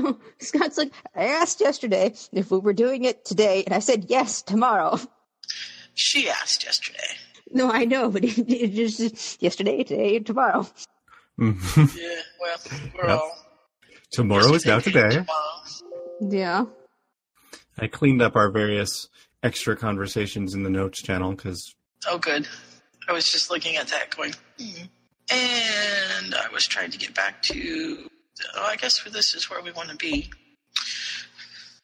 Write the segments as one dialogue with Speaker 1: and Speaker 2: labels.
Speaker 1: know, Scott's like, I asked yesterday if we were doing it today, and I said yes, tomorrow.
Speaker 2: She asked yesterday.
Speaker 1: No, I know, but it, it just yesterday, today, and tomorrow.
Speaker 3: Mhm.
Speaker 2: Yeah, well, we're
Speaker 3: Yep.
Speaker 2: all.
Speaker 3: Tomorrow is now today.
Speaker 2: tomorrow.
Speaker 1: Yeah.
Speaker 3: I cleaned up our various extra conversations in the notes channel because
Speaker 2: Oh, good. I was just looking at that going, hmm. And I was trying to get back to, oh, I guess this is where we want to be.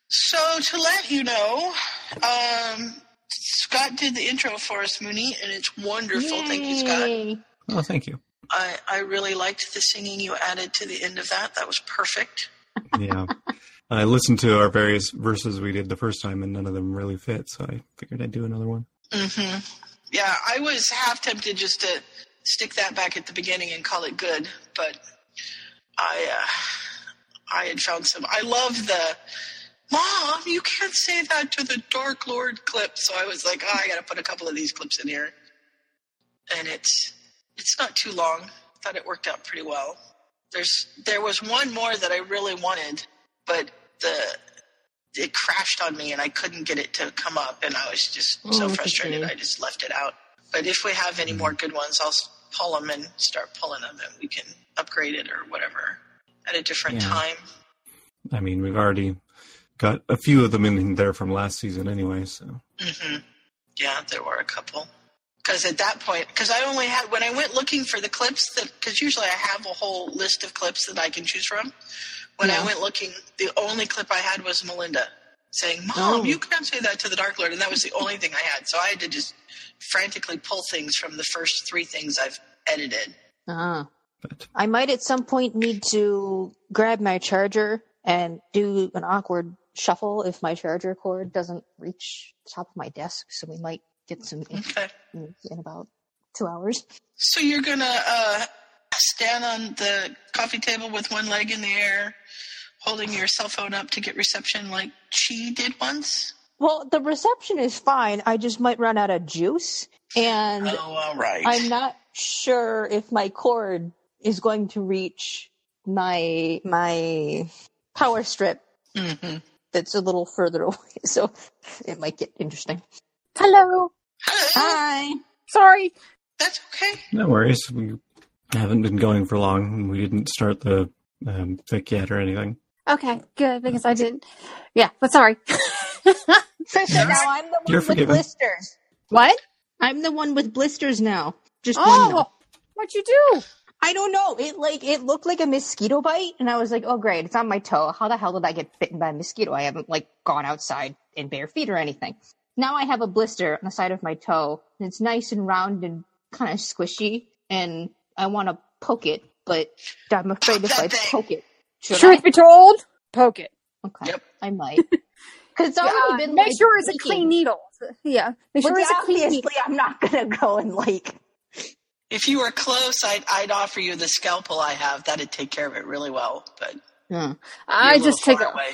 Speaker 2: So, to let you know, um, Scott did the intro for us, Mooney, and it's wonderful. Thank you, Scott.
Speaker 3: Oh, thank you.
Speaker 2: I, I really liked the singing you added to the end of that. That was perfect.
Speaker 3: Yeah, I listened to our various verses we did the first time, and none of them really fit, so I figured I'd do another one.
Speaker 2: hmm Yeah, I was half tempted just to stick that back at the beginning and call it good, but I uh, I had found some. I love the mom. You can't say that to the Dark Lord clip, so I was like, oh, I got to put a couple of these clips in here, and it's it's not too long. I Thought it worked out pretty well. There's there was one more that I really wanted, but the it crashed on me and I couldn't get it to come up, and I was just
Speaker 1: Oh,
Speaker 2: so frustrated. I just left it out. But if we have any more good ones, I'll pull them and start pulling them, and we can upgrade it or whatever at a different
Speaker 3: Yeah.
Speaker 2: time.
Speaker 3: I mean, we've already got a few of them in there from last season anyway, so
Speaker 2: hmm Yeah, there were a couple. Because at that point, because I only had when I went looking for the clips that, because usually I have a whole list of clips that I can choose from. When I went looking, the only clip I had was Melinda saying, "Mom,
Speaker 1: Oh.
Speaker 2: you can't say that to the Dark Lord," and that was the only thing I had. So I had to just frantically pull things from the first three things I've edited.
Speaker 1: Ah.
Speaker 3: but
Speaker 1: I might at some point need to grab my charger and do an awkward shuffle if my charger cord doesn't reach the top of my desk. So we might get some in,
Speaker 2: Okay.
Speaker 1: in about two hours.
Speaker 2: So you're gonna uh, stand on the coffee table with one leg in the air, holding your cell phone up to get reception, like she did once.
Speaker 1: Well, the reception is fine. I just might run out of juice, and
Speaker 2: Oh, all right.
Speaker 1: I'm not sure if my cord is going to reach my my power strip
Speaker 2: hmm
Speaker 1: that's a little further away. So it might get interesting.
Speaker 4: Hello.
Speaker 2: Hello.
Speaker 1: Hi.
Speaker 4: Sorry.
Speaker 2: That's okay.
Speaker 3: no worries. We haven't been going for long. We didn't start the um, thick yet or anything.
Speaker 4: Okay, good because I didn't. Yeah, but sorry.
Speaker 1: So now I'm the one
Speaker 3: You're
Speaker 1: with
Speaker 3: forgiven.
Speaker 1: blisters.
Speaker 4: what?
Speaker 1: I'm the one with blisters now. Just one.
Speaker 4: Oh,
Speaker 1: now.
Speaker 4: what'd you do?
Speaker 1: I don't know. It like it looked like a mosquito bite, and I was like, "Oh, great! It's on my toe. How the hell did I get bitten by a mosquito? I haven't like gone outside in bare feet or anything." Now I have a blister on the side of my toe, and it's nice and round and kind of squishy, and I want to poke it, but I'm afraid if I poke it, should
Speaker 4: Truth be told, poke it.
Speaker 1: I? Okay,
Speaker 2: Yep.
Speaker 1: I might. Because it's already
Speaker 4: Uh,
Speaker 1: been
Speaker 4: make
Speaker 1: like,
Speaker 4: sure it's a clean needle. Yeah, make sure it's a clean
Speaker 1: obviously
Speaker 4: needle.
Speaker 1: I'm not gonna go and like.
Speaker 2: If you were close, I'd, I'd offer you the scalpel I have. That'd take care of it really well. But
Speaker 1: Hmm.
Speaker 2: you're
Speaker 4: I
Speaker 2: a little
Speaker 4: just take
Speaker 2: far
Speaker 4: a,
Speaker 2: away.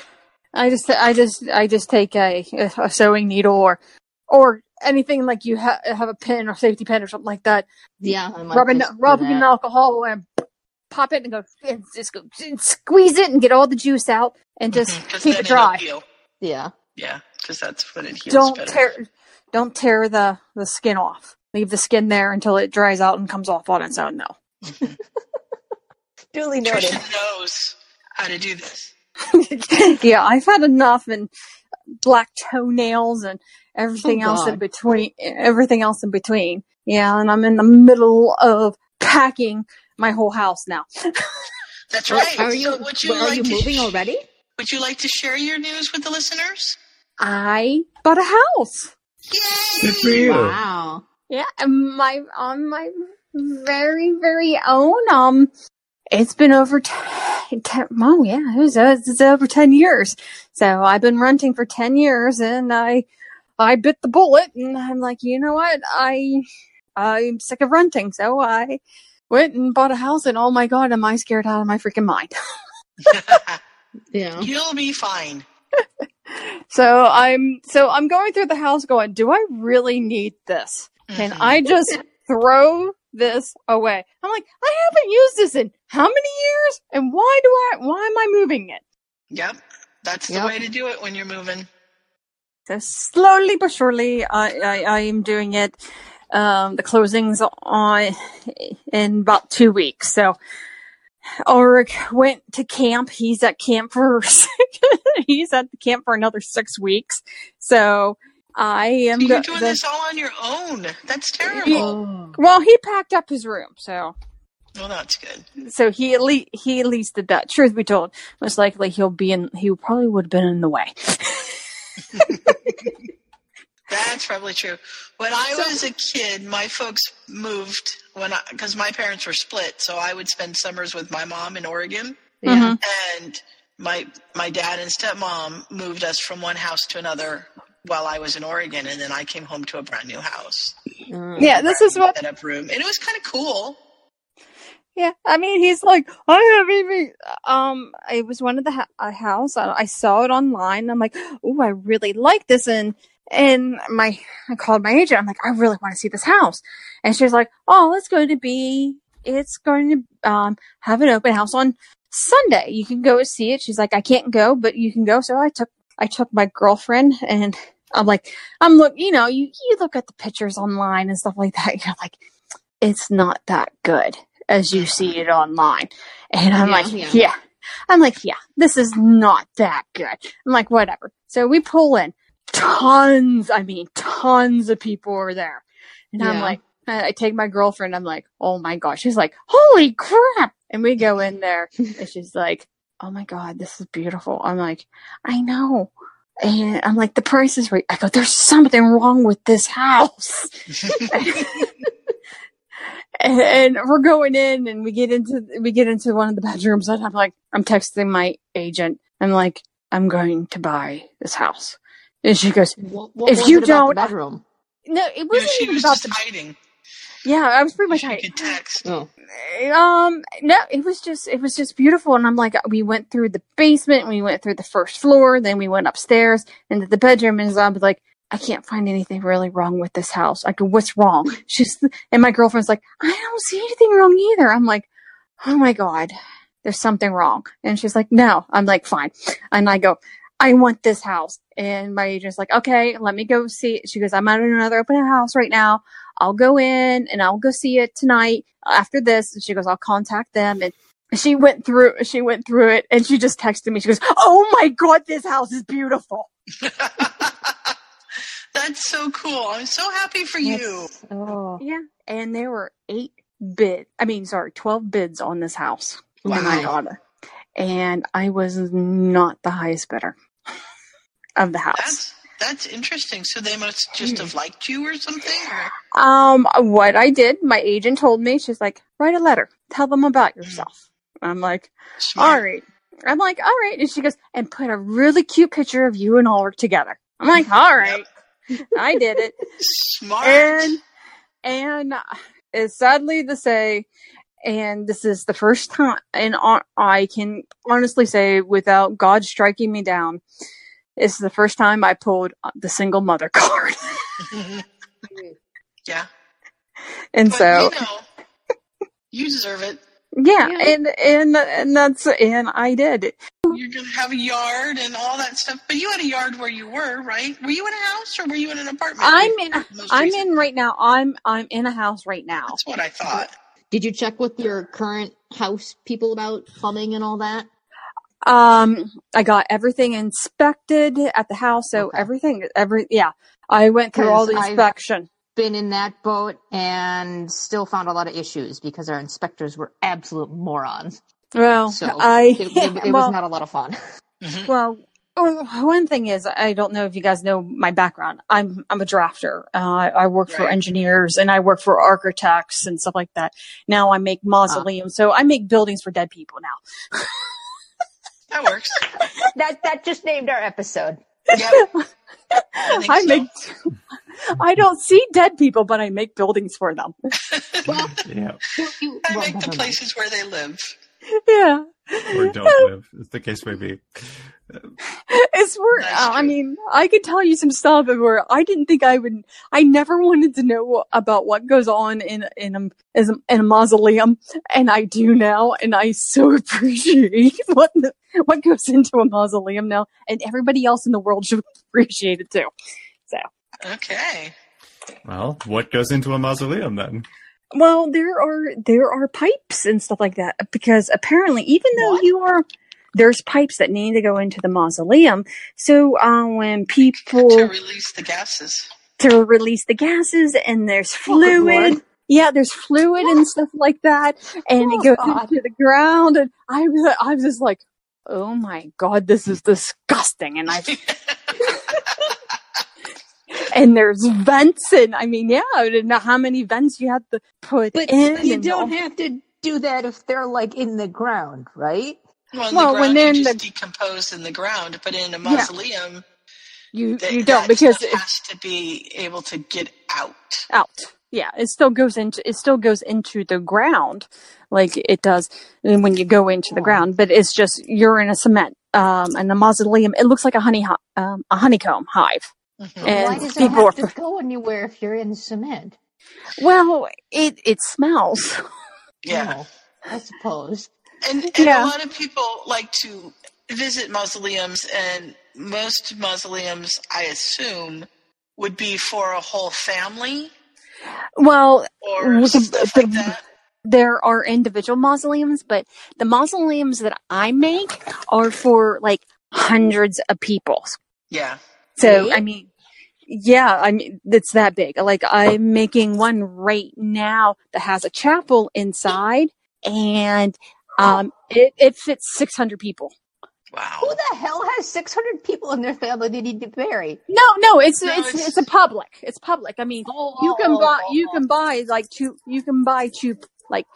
Speaker 4: I just I just I just take a, a sewing needle or or anything like you ha- have a pin or safety pin or something like that.
Speaker 1: Yeah, I might
Speaker 4: Rub it rub it alcohol and pop it and go and just go and squeeze it and get all the juice out and just
Speaker 2: Mhm, 'cause
Speaker 4: keep it dry.
Speaker 1: Yeah.
Speaker 2: Yeah, because that's when it heals
Speaker 4: Don't
Speaker 2: better.
Speaker 4: tear don't tear the the skin off. Leave the skin there until it dries out and comes off on its own. though.
Speaker 1: Duly noted.
Speaker 2: Trisha knows how to do this.
Speaker 4: yeah, I've had enough and black toenails and everything
Speaker 1: Oh,
Speaker 4: else in between. Everything else in between. Yeah, and I'm in the middle of packing my whole house now.
Speaker 2: That's right.
Speaker 1: Are you,
Speaker 2: so would you
Speaker 1: are
Speaker 2: like
Speaker 1: you moving
Speaker 2: sh-
Speaker 1: already?
Speaker 2: Would you like to share your news with the listeners?
Speaker 4: I bought a house.
Speaker 2: Yay!
Speaker 3: Good for you.
Speaker 1: Wow.
Speaker 4: Yeah, my on my very very own. Um, it's been over ten. ten oh yeah, it was it's over ten years. So I've been renting for ten years, and I I bit the bullet, and I'm like, you know what, I I'm sick of renting, so I went and bought a house, and oh my god, am I scared out of my freaking mind.
Speaker 1: Yeah.
Speaker 2: You'll be fine.
Speaker 4: So I'm so I'm going through the house, going, do I really need this? Can
Speaker 2: Mhm.
Speaker 4: I just throw this away? I'm like, I haven't used this in how many years? And why do I, why am I moving it?
Speaker 2: Yep. That's the
Speaker 1: Yep.
Speaker 2: way to do it when you're moving.
Speaker 4: So slowly but surely, I, I, I am doing it. Um, the closings on in about two weeks. So Ulrich went to camp. He's at camp for he's at the camp for another six weeks. So I am.
Speaker 2: So you're doing
Speaker 4: the-
Speaker 2: this all on your own. That's terrible.
Speaker 1: Oh.
Speaker 4: well, he packed up his room, so
Speaker 2: Well, that's good.
Speaker 4: so he at least he at least did that. Truth be told, most likely he'll be in. He probably would have been in the way.
Speaker 2: That's probably true. When I was a kid, my folks moved when I because my parents were split, so I would spend summers with my mom in Oregon,
Speaker 1: Yeah.
Speaker 2: and my my dad and stepmom moved us from one house to another while I was in Oregon, and then I came home to a brand new house,
Speaker 1: Mm.
Speaker 4: Yeah, this is what
Speaker 2: set up room, and it was kind of cool.
Speaker 4: Yeah, I mean, he's like, I haven't even. Um, it was one of the ha- a house. I, I saw it online. I'm like, oh, I really like this, and and my I called my agent. I'm like, I really want to see this house, and she's like, oh, it's going to be, it's going to um have an open house on Sunday. You can go see it. She's like, I can't go, but you can go. So I took I took my girlfriend, and I'm like, I'm look, you know, you you look at the pictures online and stuff like that. You're like, it's not that good as you see it online. And I'm
Speaker 1: Yeah,
Speaker 4: like,
Speaker 1: yeah.
Speaker 4: yeah. I'm like, yeah, this is not that good. I'm like, whatever. So we pull in tons, I mean, tons of people are there. And I'm like, I take my girlfriend, I'm like, oh my gosh. She's like, holy crap. And we go in there and she's like, oh my God, this is beautiful. I'm like, I know. And I'm like, the price is right. I go, there's something wrong with this house and we're going in and we get into we get into one of the bedrooms and I'm like I'm texting my agent I'm like I'm going to buy this house and she goes
Speaker 1: What, what
Speaker 4: If
Speaker 1: was
Speaker 4: you
Speaker 1: it about the
Speaker 4: don't-
Speaker 1: bedroom?
Speaker 4: no it
Speaker 2: You know,
Speaker 4: wasn't
Speaker 2: she
Speaker 4: even
Speaker 2: was
Speaker 4: about
Speaker 2: just
Speaker 4: the
Speaker 2: hiding.
Speaker 4: yeah I was pretty much
Speaker 2: She
Speaker 4: hiding
Speaker 2: could text.
Speaker 1: Oh.
Speaker 4: um no it was just it was just beautiful and I'm like we went through the basement we went through the first floor then we went upstairs into the bedroom and I'm like I can't find anything really wrong with this house. I go, what's wrong? She's, and my girlfriend's like, I don't see anything wrong either. I'm like, oh my God, there's something wrong. And she's like, no. I'm like, fine. And I go, I want this house. And my agent's like, okay, let me go see it. She goes, I'm at another open house right now. I'll go in and I'll go see it tonight after this. And she goes, I'll contact them. And she went through, she went through it and she just texted me. She goes, oh my God, this house is beautiful.
Speaker 2: That's so cool. I'm so happy for you.
Speaker 1: That's- Oh.
Speaker 4: Yeah. And there were eight bid, I mean, sorry, 12 bids on this house.
Speaker 1: Oh
Speaker 4: And I
Speaker 1: my.
Speaker 4: got it. And I was not the highest bidder of the house.
Speaker 2: That's that's interesting. So they must just have liked you or something. Or?
Speaker 4: Um, what I did, my agent told me, she's like, write a letter, tell them about yourself. I'm like, all
Speaker 2: Smart.
Speaker 4: right. I'm like, all right. And she goes, and put a really cute picture of you and Ulrich together. I'm like, all right. I did it.
Speaker 2: Smart.
Speaker 4: and and it's sadly to say and this is the first time and i can honestly say without god striking me down it's the first time i pulled the single mother card mm-hmm.
Speaker 2: yeah.
Speaker 4: and
Speaker 2: But
Speaker 4: so
Speaker 2: you know, you deserve it.
Speaker 4: yeah,
Speaker 1: Yeah.
Speaker 4: and and and that's and i did
Speaker 2: You're gonna have a yard and all that stuff. But you had a yard where you were, right? Were you in a house or were you in an apartment?
Speaker 4: i'm in i'm
Speaker 2: recent.
Speaker 4: in right now i'm i'm in a house right now
Speaker 2: That's what I thought.
Speaker 1: Did you check with your current house people about plumbing and all that?
Speaker 4: Um, I got everything inspected at the house, so
Speaker 1: Okay.
Speaker 4: everything, every yeah, I went through all the
Speaker 1: 'Cause I've-
Speaker 4: inspection.
Speaker 1: Been in that boat and still found a lot of issues because our inspectors were absolute morons.
Speaker 4: Well,
Speaker 1: So
Speaker 4: I
Speaker 1: it, it, it
Speaker 4: well,
Speaker 1: was not a lot of fun.
Speaker 2: Mhm.
Speaker 4: well. one thing is, I don't know if you guys know my background. I'm I'm a drafter. Uh, I, I work for engineers and I work for architects and stuff like that. Now I make mausoleums, so I make buildings for dead people now.
Speaker 2: That works.
Speaker 1: that that just named our episode.
Speaker 2: Yep. I
Speaker 4: I
Speaker 2: so.
Speaker 4: make. I don't see dead people, but I make buildings for them.
Speaker 1: Well,
Speaker 3: Yeah,
Speaker 1: you,
Speaker 2: I make the places where they live.
Speaker 4: Yeah.
Speaker 3: Or don't live, as the case may be.
Speaker 4: It's This
Speaker 2: uh,
Speaker 4: I mean, I could tell you some stuff where I didn't think I would. I never wanted to know about what goes on in in a a- in a mausoleum, and I do now, and I so appreciate what the, what goes into a mausoleum now, and everybody else in the world should appreciate it too.
Speaker 2: So okay.
Speaker 3: Well, what goes into a mausoleum then?
Speaker 4: Well, there are there are pipes and stuff like that because apparently, even though
Speaker 1: What?
Speaker 4: you are there's pipes that need to go into the mausoleum. So uh, when people
Speaker 2: To release the gases.
Speaker 4: to release the gases and there's
Speaker 1: Oh,
Speaker 4: fluid.
Speaker 1: Lord.
Speaker 4: Yeah, there's fluid and stuff like that, and
Speaker 1: Oh,
Speaker 4: it goes
Speaker 1: God.
Speaker 4: into the ground. And I, was- I was just like, "Oh my god, this is disgusting!" And I, and there's vents, and I mean, yeah, I didn't know how many vents you have to put
Speaker 1: But
Speaker 4: in.
Speaker 1: you don't
Speaker 4: all-
Speaker 1: have to do that if they're like in the ground, right?
Speaker 2: Well, in
Speaker 4: Well,
Speaker 2: the
Speaker 4: when
Speaker 2: ground,
Speaker 4: they're
Speaker 2: you
Speaker 4: in
Speaker 2: just
Speaker 4: the-
Speaker 2: decompose in the ground, but in a mausoleum,
Speaker 4: you
Speaker 2: th-
Speaker 4: you don't
Speaker 2: that
Speaker 4: because it,
Speaker 2: has to be able to get out.
Speaker 4: out. Yeah, it still goes into it still goes into the ground like it does when you go into the ground, but it's just you're in a cement um and a mausoleum. It looks like a honey um, a honeycomb hive.
Speaker 2: Mhm.
Speaker 4: And
Speaker 1: Why does it have to go anywhere if you're in cement?
Speaker 4: Well, it it smells.
Speaker 2: Yeah.
Speaker 1: Oh, I suppose.
Speaker 2: And, and
Speaker 4: Yeah.
Speaker 2: a lot of people like to visit mausoleums, and most mausoleums, I assume, would be for a whole family
Speaker 4: Well,
Speaker 2: or
Speaker 4: the-
Speaker 2: stuff
Speaker 4: the-
Speaker 2: like that.
Speaker 4: there are individual mausoleums, but the mausoleums that I make are for like hundreds of people.
Speaker 2: Yeah.
Speaker 4: So
Speaker 1: Really?
Speaker 4: I mean, yeah, I mean it's that big. Like I'm making one right now that has a chapel inside, and um, it it fits 600 people.
Speaker 2: Wow.
Speaker 1: Who the hell has 600 people in their family they need to bury?
Speaker 4: No, no, it's
Speaker 2: No,
Speaker 4: it's
Speaker 2: it's-
Speaker 4: it's a public. It's public. I mean,
Speaker 1: Oh,
Speaker 4: you can buy you can buy like two you can buy two like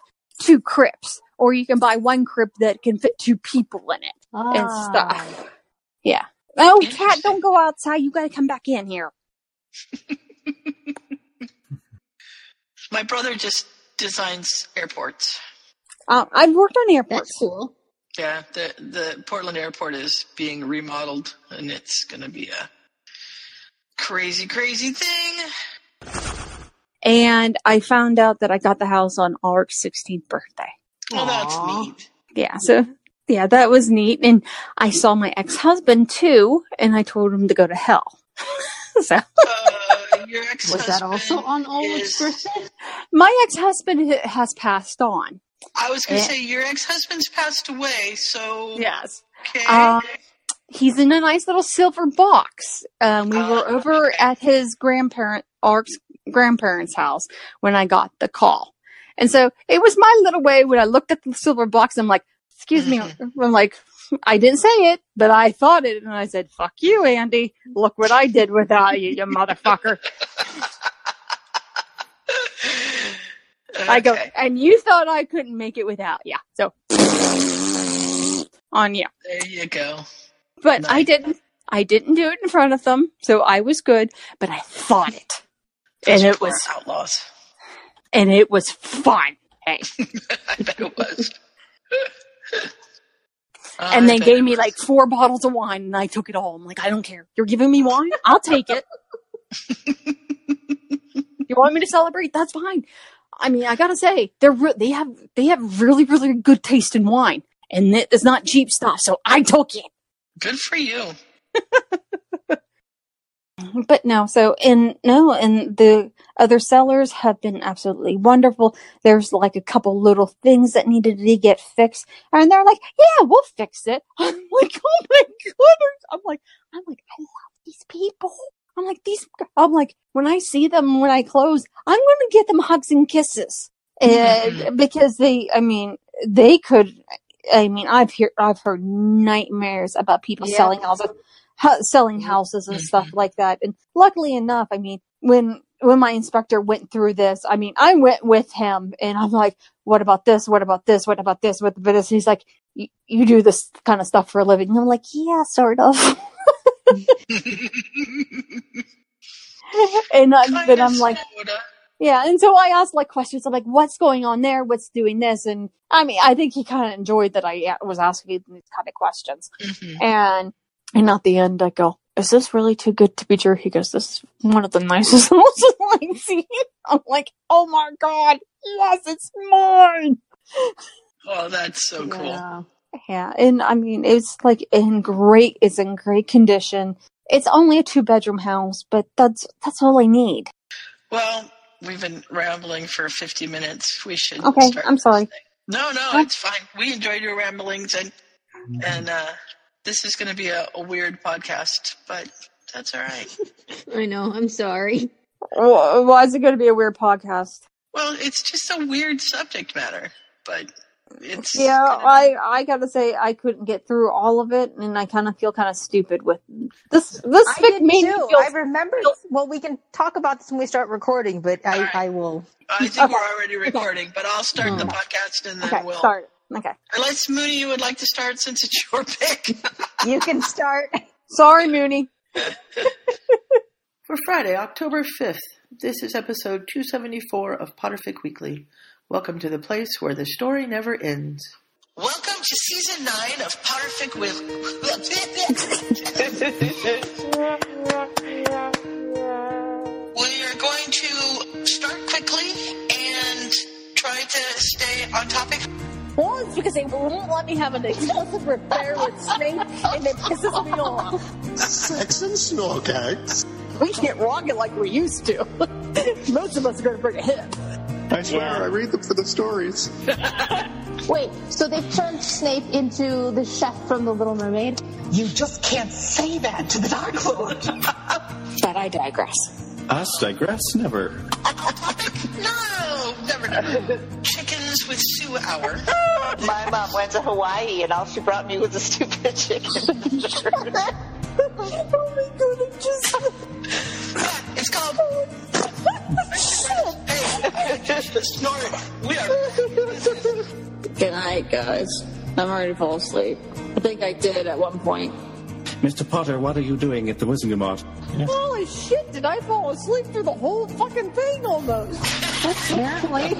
Speaker 4: two crypts, or you can buy one crypt that can fit two people in it and
Speaker 1: Ah.
Speaker 4: stuff. Yeah. Oh, cat, don't go outside. You got to come back in here.
Speaker 2: My brother just designs airports.
Speaker 4: Uh, I've worked on airports.
Speaker 1: That's cool.
Speaker 2: Yeah, the the Portland airport is being remodeled, and it's going to be a crazy, crazy thing.
Speaker 4: and I found out that I got the house on Ulrich's 16th birthday.
Speaker 2: Well, that's neat.
Speaker 4: Yeah, so yeah, that was neat. And I saw my ex husband too, and I told him to go to hell. so
Speaker 2: Uh, your
Speaker 1: Was that also on Ulrich's birthday?
Speaker 4: my ex husband has passed on.
Speaker 2: I was going
Speaker 4: Eh.
Speaker 2: to say your ex husband's passed away, so
Speaker 4: Yes.
Speaker 2: okay.
Speaker 4: Uh, he's in a nice little silver box. Um, we were
Speaker 2: Oh,
Speaker 4: over
Speaker 2: okay.
Speaker 4: at his grandparent, Ark's grandparents' house when I got the call. And so it was my little way when I looked at the silver box, I'm like, excuse me.
Speaker 2: Mm-hmm.
Speaker 4: I'm like, I didn't say it, but I thought it. And I said, fuck you, Andy. Look what I did without you, you motherfucker. I go, and you thought I couldn't make it without you. So on you.
Speaker 2: there you go.
Speaker 4: But I didn't. I didn't do it in front of them, so I was good. But I thought it, and it was,
Speaker 2: outlaws.
Speaker 4: and it was fun. Hey,
Speaker 2: I bet it was.
Speaker 4: and
Speaker 2: I
Speaker 4: they gave me like four bottles of wine, and I took it all. I'm like, I don't care. You're giving me wine, I'll take it. you want me to celebrate? That's fine. I mean, I gotta say, they're re- they have they have really really good taste in wine, and it's not cheap stuff. So I took it.
Speaker 2: good for you.
Speaker 4: but no so and no and the other sellers have been absolutely wonderful. There's like a couple little things that needed to get fixed and they're like yeah we'll fix it. I'm like oh my goodness. I'm like i'm like i love these people. I'm like these i'm like when i see them when i close i'm gonna get them hugs and kisses. And because they i mean they could i mean i've heard i've heard nightmares about people
Speaker 1: Yeah.
Speaker 4: selling houses selling mm-hmm. houses and stuff mm-hmm. like that. And luckily enough, I mean, when when my inspector went through this, I mean, I went with him, and I'm like, "What about this? What about this? What about this? What about this?" He's like, "You do this kind of stuff for a living?" And I'm like, "Yeah, sort of." and I, then I'm like, yeah. And so I asked like questions. I'm like, "What's going on there? What's doing this?" And I mean, I think he kind of enjoyed that I was asking these kind of questions
Speaker 2: Mhm.
Speaker 4: and And at the end, I go, "Is this really too good to be true?" He goes, "This is one of the nicest most like scenes." I'm like, "Oh my god, yes, it's mine."
Speaker 2: Oh, that's so cool.
Speaker 1: Yeah.
Speaker 4: Yeah, and I mean, it's like in great, it's in great condition. It's only a two bedroom house, but that's that's all I need.
Speaker 2: Well, we've been rambling for 50 minutes. We should
Speaker 4: Okay,
Speaker 2: start
Speaker 4: I'm sorry.
Speaker 2: thing. No, no,
Speaker 4: Huh?
Speaker 2: it's fine. We enjoyed your ramblings, and and uh, this is going to be a, a weird podcast, but that's all right.
Speaker 1: I know. I'm sorry.
Speaker 4: Wh- Why is it going to be a weird podcast?
Speaker 2: well, it's just a weird subject matter, but it's
Speaker 4: Yeah,
Speaker 2: gonna-
Speaker 4: I I gotta say I couldn't get through all of it, and I kind of feel kind of stupid with this. This
Speaker 1: I did
Speaker 4: made me feel
Speaker 1: I remember. Well, we can talk about this when we start recording, but I,
Speaker 2: Alright.
Speaker 1: I will.
Speaker 2: I think
Speaker 4: Okay.
Speaker 2: we're already recording, but I'll start the podcast and then
Speaker 4: okay.
Speaker 2: we'll.
Speaker 4: Start. Okay.
Speaker 2: Unless Mooney, you would like to start since it's your pick.
Speaker 1: You can start.
Speaker 4: Sorry, Mooney.
Speaker 5: For Friday, October 5th, this is episode 274 of Potterfic Weekly. Welcome to the place where the story never ends.
Speaker 2: Welcome to season nine of Potterfic with. we are going to start quickly and try to stay on topic.
Speaker 6: Well, it's because they won't let me have an exclusive affair with Snape, and it pisses me off.
Speaker 7: Sex and snorkex.
Speaker 6: We can't rock it like we used to. Most of us are going to bring a hit.
Speaker 7: I swear, I read them for the stories.
Speaker 8: Wait, so they've turned Snape into the chef from The Little Mermaid?
Speaker 9: You just can't say that to the Dark Lord.
Speaker 6: But I digress.
Speaker 7: Us digress never.
Speaker 2: No, never, never. Chickens with Sue Hour.
Speaker 9: My mom went to Hawaii and all she brought me was a stupid chicken.
Speaker 6: oh my god, it just.
Speaker 2: It's called. hey, snort. We are.
Speaker 6: Good night, guys. I'm ready to fall asleep. I think I did at one point.
Speaker 3: Mr. Potter, what are you doing at the Wizengamot?
Speaker 6: Holy shit, did I fall asleep through the whole fucking thing almost?
Speaker 1: Apparently,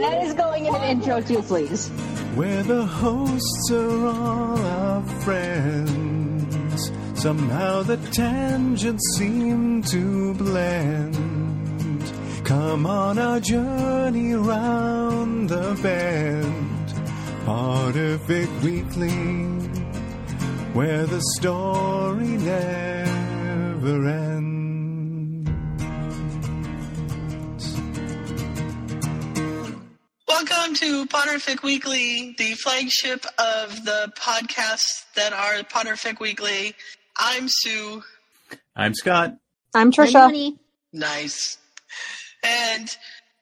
Speaker 1: that is going in an intro too, please.
Speaker 10: Where the hosts are all our friends. Somehow the tangents seem to blend. Come on our journey round the bend. Part of Potterfic Weekly, where the story never ends.
Speaker 2: Welcome to Potterfic Weekly, the flagship of the podcasts that are Potterfic Weekly. I'm Sue.
Speaker 3: I'm Scott.
Speaker 4: I'm Trisha.
Speaker 1: Money.
Speaker 2: Nice. And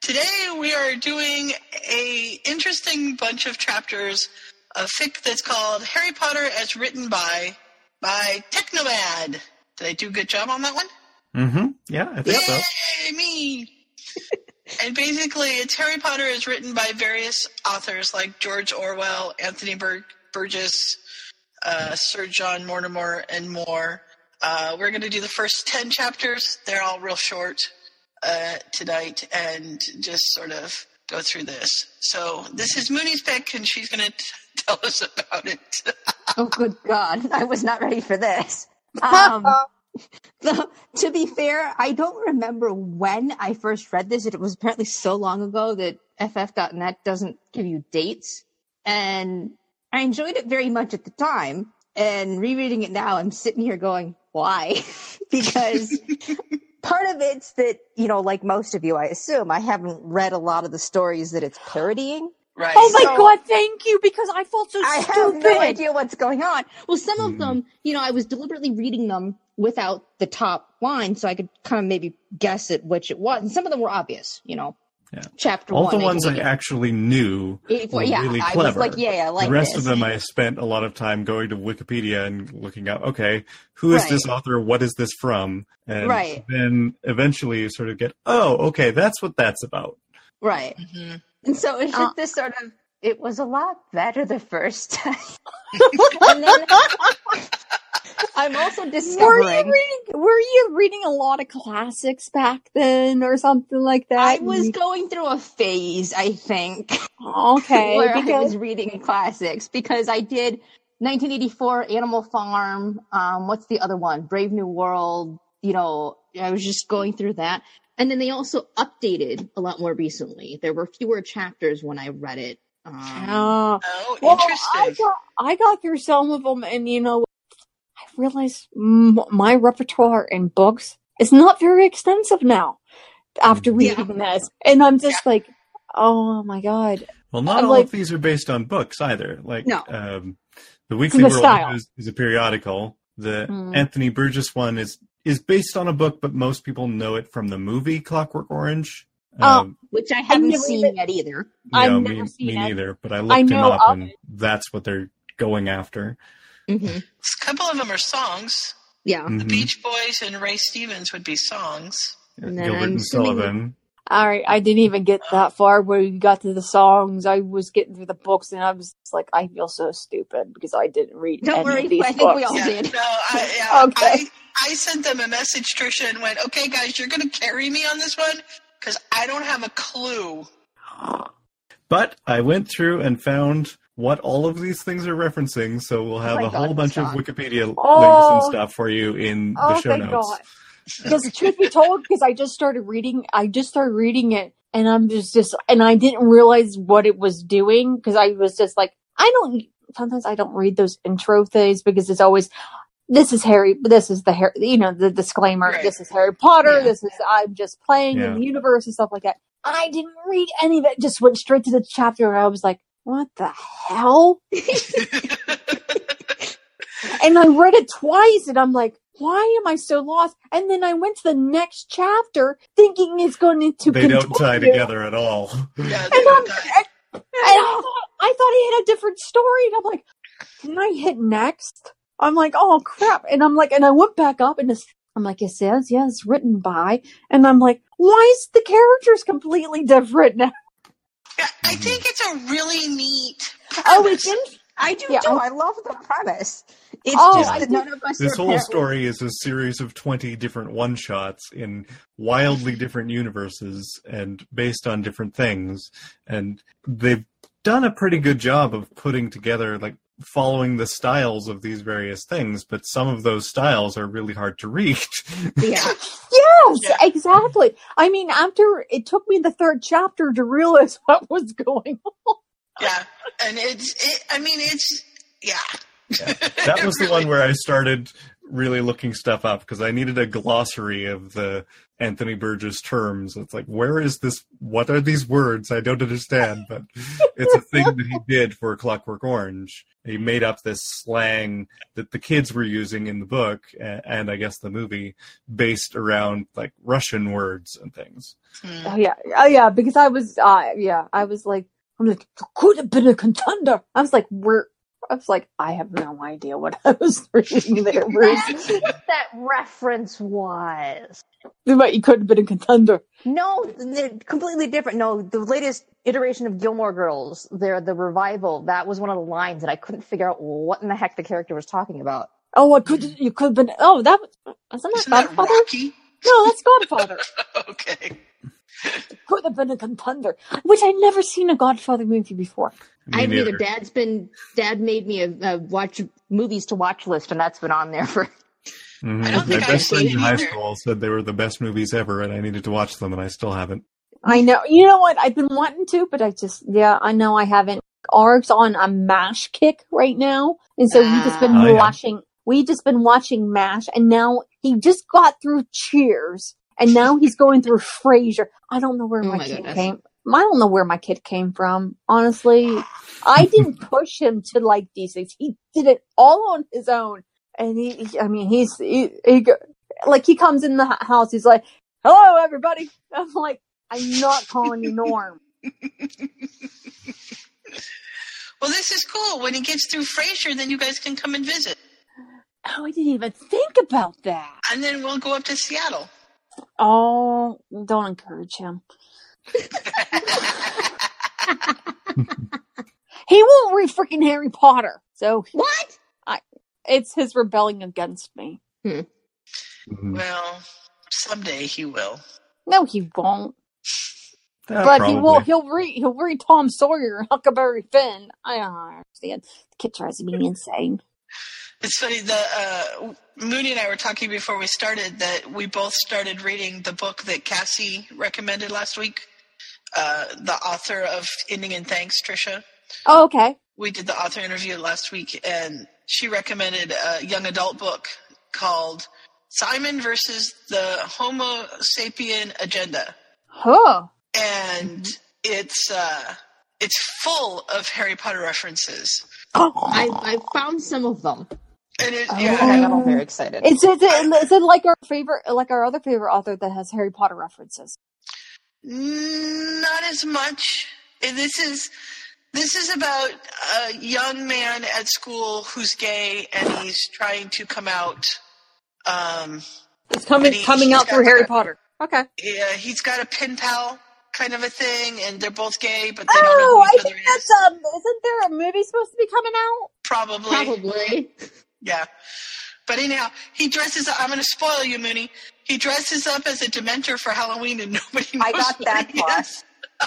Speaker 2: today we are doing a interesting bunch of chapters of fic that's called Harry Potter as written by by Technomad. Did I do a good job on that one?
Speaker 3: Mm-hmm. Yeah, I think so.
Speaker 2: Yay, me! and basically, it's Harry Potter is written by various authors like George Orwell, Anthony Bur- Burgess, uh, Sir John Mortimer, and more. Uh, we're going to do the first 10 chapters. They're all real short uh, tonight and just sort of go through this. So, this is Mooney's pick, and she's going to tell us about it.
Speaker 1: Oh, good God. I was not ready for this. Um, the, to be fair, I don't remember when I first read this. It was apparently so long ago that FF.net doesn't give you dates. And I enjoyed it very much at the time. And rereading it now, I'm sitting here going, why? because part of it's that, you know, like most of you, I assume, I haven't read a lot of the stories that it's parodying.
Speaker 2: Right.
Speaker 4: Oh my
Speaker 1: So-
Speaker 4: god, thank you, because I felt so
Speaker 1: I
Speaker 4: stupid.
Speaker 1: have no idea what's going on. Well, some of them, you know, I was deliberately reading them without the top line so I could kind of maybe guess at which it was. And some of them were obvious, you know.
Speaker 3: Yeah.
Speaker 1: Chapter
Speaker 3: All
Speaker 1: one.
Speaker 3: the ones I actually knew were
Speaker 1: yeah,
Speaker 3: really
Speaker 1: I was
Speaker 3: clever.
Speaker 1: like, yeah, I like
Speaker 3: the rest
Speaker 1: this.
Speaker 3: of them, I spent a lot of time going to Wikipedia and looking up. Okay, who is
Speaker 1: Right.
Speaker 3: this author? What is this from? And
Speaker 1: Right.
Speaker 3: then eventually, you sort of get, oh, okay, that's what that's about.
Speaker 1: Right.
Speaker 2: Mhm.
Speaker 1: And so it's
Speaker 4: Uh,
Speaker 1: just this sort of, it was a lot better the first time. and then I'm also
Speaker 4: Were you reading? Were you reading a lot of classics back then, or something like that?
Speaker 1: I was going through a phase, I think.
Speaker 4: okay
Speaker 1: where I was reading classics because I did 1984, Animal Farm. Um, what's the other one? Brave New World. You know, I was just going through that. And then they also updated a lot more recently. There were fewer chapters when I read it. Um,
Speaker 4: Oh,
Speaker 2: Oh,
Speaker 4: well, I
Speaker 2: interesting.
Speaker 4: got I got through some of them, and you know, I realized m- my repertoire in books is not very extensive now. After
Speaker 1: Yeah.
Speaker 4: reading this, and I'm just like, oh my god,
Speaker 3: Well, not
Speaker 4: I'm
Speaker 3: all
Speaker 4: like-
Speaker 3: of these are based on books either. Like,
Speaker 1: No.
Speaker 3: um, the Weekly
Speaker 4: The
Speaker 3: World
Speaker 4: style.
Speaker 3: News is a periodical. The
Speaker 4: Hmm.
Speaker 3: Anthony Burgess one is is based on a book, but most people know it from the movie Clockwork Orange.
Speaker 4: Oh,
Speaker 3: Um,
Speaker 1: which I haven't
Speaker 4: never
Speaker 1: seen
Speaker 4: even-
Speaker 1: yet either.
Speaker 3: you
Speaker 4: I've
Speaker 3: know,
Speaker 4: never
Speaker 3: me,
Speaker 4: seen
Speaker 3: me
Speaker 4: it.
Speaker 3: neither, but I
Speaker 4: I
Speaker 3: looked him up,
Speaker 4: of
Speaker 3: and that's what they're going after.
Speaker 1: hmm
Speaker 2: A couple of them are songs.
Speaker 1: Yeah.
Speaker 2: The
Speaker 3: Mhm.
Speaker 2: Beach Boys and Ray Stevens would be songs.
Speaker 1: And then
Speaker 3: Gilbert
Speaker 1: I'm
Speaker 3: and
Speaker 1: assuming-
Speaker 3: Sullivan.
Speaker 4: All right, I didn't even get that far where you got to the songs. I was getting through the books, and I was just like, I feel so stupid because I didn't read
Speaker 1: Don't
Speaker 4: any
Speaker 1: worry,
Speaker 4: of these
Speaker 1: I think we
Speaker 4: books.
Speaker 1: all
Speaker 2: Yeah,
Speaker 1: did.
Speaker 2: no, I, yeah,
Speaker 4: Okay.
Speaker 2: I, I sent them a message, Trisha, and went, okay, guys, you're going to carry me on this one because I don't have a clue.
Speaker 3: But I went through and found what all of these things are referencing, so we'll oh have
Speaker 1: my
Speaker 3: a whole
Speaker 1: God,
Speaker 3: bunch of
Speaker 1: Scott.
Speaker 3: Wikipedia links
Speaker 4: Oh.
Speaker 3: and stuff for you in the
Speaker 4: Oh,
Speaker 3: show
Speaker 4: thank
Speaker 3: notes.
Speaker 4: God. Because truth be told, because I just started reading, I just started reading it, and I'm just just, and I didn't realize what it was doing because I was just like, I don't. Sometimes I don't read those intro things because it's always, this is Harry, this is the Harry, you know, the disclaimer.
Speaker 2: Right.
Speaker 4: This is Harry Potter.
Speaker 1: Yeah.
Speaker 4: This is I'm just playing in the universe and stuff like that. I didn't read any of it. Just went straight to the chapter, and I was like, what the hell? and I read it twice and I'm like, why am I so lost? And then I went to the next chapter thinking it's going to
Speaker 3: They don't tie together at all.
Speaker 2: Yeah,
Speaker 4: And, I'm,
Speaker 2: die.
Speaker 4: and I, thought, I thought he had a different story. And I'm like, can I hit next? I'm like, oh crap. And I'm like, and I went back up and it's, I'm like, it says, yeah, it's written by. And I'm like, why is the characters completely different now?
Speaker 2: I think it's a really neat.
Speaker 4: Oh, it's in,
Speaker 1: I do
Speaker 4: Yeah,
Speaker 1: too.
Speaker 4: I-
Speaker 1: I love the premise. It's
Speaker 4: Oh,
Speaker 1: just
Speaker 4: I
Speaker 1: that none of us
Speaker 3: This
Speaker 1: are
Speaker 3: whole
Speaker 1: apparently-
Speaker 3: story is a series of 20 different one shots in wildly different universes and based on different things. And they've done a pretty good job of putting together, like, following the styles of these various things, but some of those styles are really hard to read.
Speaker 1: Yeah.
Speaker 4: Yes,
Speaker 2: Yeah.
Speaker 4: exactly. I mean, after it took me the third chapter to realize what was going on.
Speaker 2: Yeah, and it's. It, I mean, it's. Yeah.
Speaker 3: that was the one where I started really looking stuff up because I needed a glossary of the Anthony Burgess terms. It's like, where is this? What are these words? I don't understand, but it's a thing that he did for Clockwork Orange. He made up this slang that the kids were using in the book a- and I guess the movie based around like Russian words and things.
Speaker 2: Hmm.
Speaker 4: Oh yeah, oh yeah, because I was, uh, yeah, I was like, I'm like, could have been a contender. I was like, where? I was like, I have no idea what I was reading there, Bruce.
Speaker 8: what that reference was.
Speaker 4: but you could have been a contender.
Speaker 1: No, they're completely different. No, the latest iteration of Gilmore Girls, they're the revival. That was one of the lines that I couldn't figure out what in the heck the character was talking about.
Speaker 4: Oh, I could, you could have been. Oh, that was, wasn't that
Speaker 2: Isn't that
Speaker 4: Godfather?
Speaker 2: Rocky?
Speaker 4: No, that's Godfather.
Speaker 2: Okay.
Speaker 4: Could have been a contender, which I'd never seen a Godfather movie before.
Speaker 3: Me
Speaker 1: I've neither.
Speaker 3: neither.
Speaker 1: Dad's been Dad made me a, a watch movies to watch list, and that's been on there for.
Speaker 3: Mhm.
Speaker 2: I don't
Speaker 3: My
Speaker 2: think I've
Speaker 3: best friend in high
Speaker 2: either.
Speaker 3: school said they were the best movies ever, and I needed to watch them, and I still haven't.
Speaker 4: I know. You know what? I've been wanting to, but I just, yeah, I know I haven't. Arg's on a MASH kick right now. And so we've just been
Speaker 3: Ah. Oh, yeah.
Speaker 4: watching, we just been watching MASH and now he just got through Cheers and now he's going through Frasier. I don't know where
Speaker 1: Oh
Speaker 4: my,
Speaker 1: my
Speaker 4: kid
Speaker 1: goodness.
Speaker 4: came. I don't know where my kid came from. Honestly, I didn't push him to like these things. He did it all on his own. And he, he- I mean, he's, he, he, go- like he comes in the house. He's like, hello, everybody. I'm like, I'm not calling you Norm.
Speaker 2: Well, this is cool. When he gets through Frasier, then you guys can come and visit,
Speaker 4: Oh, I didn't even think about that.
Speaker 2: and then we'll go up to Seattle.
Speaker 4: Oh, don't encourage him. he won't read freaking Harry Potter. So
Speaker 1: What?
Speaker 4: I, it's his rebelling against me.
Speaker 3: Mhm.
Speaker 2: Well, someday he will.
Speaker 4: No, he won't.
Speaker 3: Uh,
Speaker 4: but he will. He'll read. He'll read Tom Sawyer and Huckleberry Finn. I don't understand. The kid tries to be insane.
Speaker 2: It's funny. The uh, Mooney and I were talking before we started that we both started reading the book that Cassie recommended last week. Uh, the author of Ending in Thanks, Trisha.
Speaker 4: Oh, okay.
Speaker 2: We did the author interview last week, and she recommended a young adult book called Simon versus the Homo sapien Agenda,
Speaker 4: Huh.
Speaker 2: and it's uh, it's full of Harry Potter references. Oh.
Speaker 1: I, I found some of them.
Speaker 2: And it,
Speaker 1: I
Speaker 2: yeah,
Speaker 1: got all very excited.
Speaker 4: Is it, is it like our favorite, like our other favorite author that has Harry Potter references?
Speaker 2: Not as much. This is this is about a young man at school who's gay and he's trying to come out. Um,
Speaker 4: It's coming
Speaker 2: he-
Speaker 4: coming out through
Speaker 2: got-
Speaker 4: Harry Potter. Okay.
Speaker 2: yeah, he's got a pen pal kind of a thing, and they're both gay, but they don't know
Speaker 4: Oh,
Speaker 2: who
Speaker 4: I think
Speaker 2: other is.
Speaker 4: that's um. Isn't there a movie supposed to be coming out?
Speaker 2: Probably,
Speaker 1: Probably.
Speaker 2: Yeah. But anyhow, he dresses. up I'm going to spoil you, Mooney. He dresses up as a Dementor for Halloween, and nobody knows
Speaker 8: I got
Speaker 2: what
Speaker 8: that
Speaker 2: he
Speaker 8: far.
Speaker 2: is.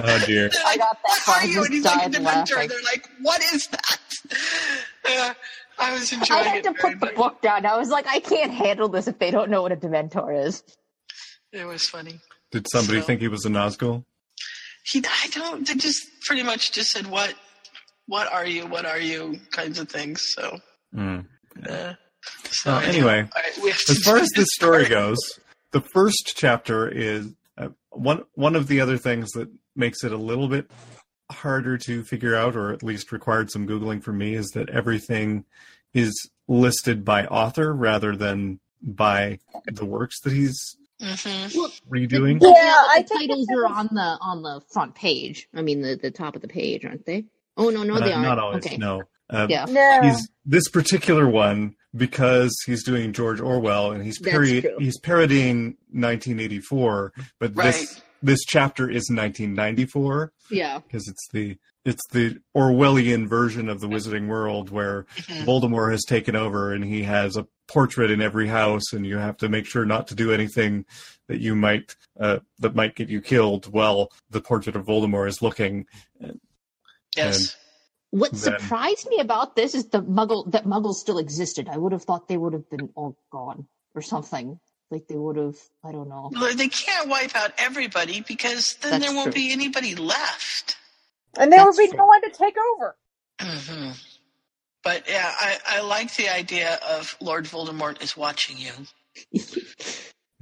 Speaker 3: Oh dear.
Speaker 2: They're
Speaker 8: I got that
Speaker 2: what
Speaker 8: far.
Speaker 2: are you? And he's like Dementor.
Speaker 8: Laughing.
Speaker 2: They're like, what is that? Yeah, I was enjoying.
Speaker 1: I had
Speaker 2: it.
Speaker 1: to
Speaker 2: very
Speaker 1: put the book down. I was like, I can't handle this if they don't know what a Dementor is.
Speaker 2: It was funny.
Speaker 3: Did somebody
Speaker 2: So-
Speaker 3: think he was a Nazgul?
Speaker 2: He, I don't. They just pretty much just said, "What, what are you? What are you?" kinds of things. So,
Speaker 3: Mm.
Speaker 2: so
Speaker 3: Well, anyway,
Speaker 2: all right, to
Speaker 3: as far as this story goes, the first chapter is uh, one one of the other things that makes it a little bit harder to figure out, or at least required some googling for me, is that everything is listed by author rather than by the works that he's
Speaker 2: Mhm.
Speaker 3: redoing.
Speaker 1: Yeah,
Speaker 4: Yeah, I
Speaker 1: the
Speaker 4: think
Speaker 1: titles are on the on the front page. I mean, the the top of the page, aren't they? Oh no, no, they aren't.
Speaker 3: not always.
Speaker 1: okay.
Speaker 3: No. Uh,
Speaker 1: Yeah.
Speaker 4: No.
Speaker 3: He's this particular one because he's doing George Orwell and he's
Speaker 1: That's
Speaker 3: pari-
Speaker 1: true.
Speaker 3: he's parodying 1984, but this
Speaker 2: Right.
Speaker 3: this chapter is 1994
Speaker 1: Yeah.
Speaker 3: because it's the it's the Orwellian version of the Wizarding World where
Speaker 2: Mhm.
Speaker 3: Voldemort has taken over and he has a portrait in every house and you have to make sure not to do anything that you might uh, that might get you killed while the portrait of Voldemort is looking.
Speaker 2: Yes.
Speaker 1: What
Speaker 3: Then-
Speaker 1: surprised me about this is the Muggle that Muggles still existed. I would have thought they would have been all gone or something. Like they would have. I don't know.
Speaker 2: They can't wipe out everybody because then
Speaker 1: That's
Speaker 2: there won't
Speaker 1: true.
Speaker 2: be anybody left.
Speaker 4: and there will be
Speaker 1: true.
Speaker 4: no one to take over.
Speaker 2: hmm But yeah, I, I like the idea of Lord Voldemort is watching you,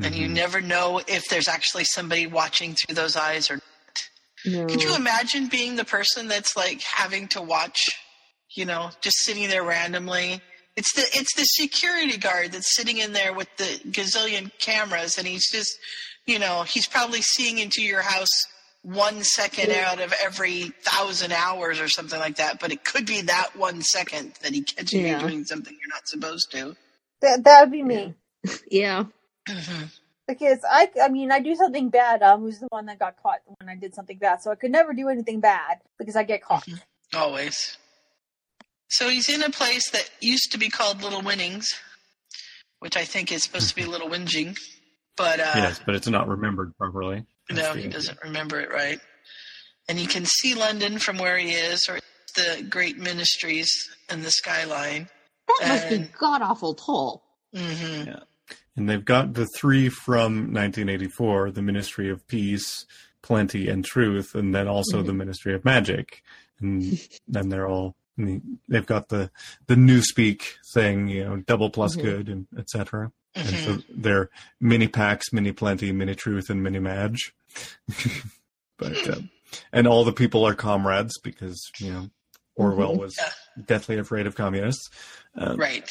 Speaker 2: and you
Speaker 3: Mhm.
Speaker 2: never know if there's actually somebody watching through those eyes or
Speaker 1: No.
Speaker 2: Could you imagine being the person that's like having to watch, you know, just sitting there randomly? It's the it's the security guard that's sitting in there with the gazillion cameras, and he's just, you know, he's probably seeing into your house one second out of every thousand hours or something like that. But it could be that one second that he catches
Speaker 1: Yeah.
Speaker 2: you doing something you're not supposed to.
Speaker 4: That that would be me.
Speaker 1: Yeah.
Speaker 2: hmm
Speaker 4: Because I, I mean, I do something bad. I was the one that got caught when I did something bad, so I could never do anything bad because I get caught.
Speaker 2: Always. So he's in a place that used to be called Little Winnings, which I think is supposed to be Little Whinging, but uh,
Speaker 3: yes, but it's not remembered properly.
Speaker 2: no,
Speaker 3: That's the
Speaker 2: he
Speaker 3: idea.
Speaker 2: doesn't remember it right. And he can see London from where he is, or the great ministries and the skyline.
Speaker 1: That must be god awful tall.
Speaker 2: hmm
Speaker 3: And they've got the three from 1984 the Ministry of Peace, Plenty, and Truth, and then also the Ministry of Magic. And then they're all, and the- they've got the, the Newspeak thing, you know, double plus
Speaker 1: Mhm.
Speaker 3: good, and etc. And
Speaker 2: hmm
Speaker 3: so they're mini packs, mini plenty, mini truth, and mini madge. but uh, and all the people are comrades because you know Orwell
Speaker 1: Mhm.
Speaker 3: was
Speaker 2: Yeah.
Speaker 3: deathly afraid of communists. Uh,
Speaker 2: Right.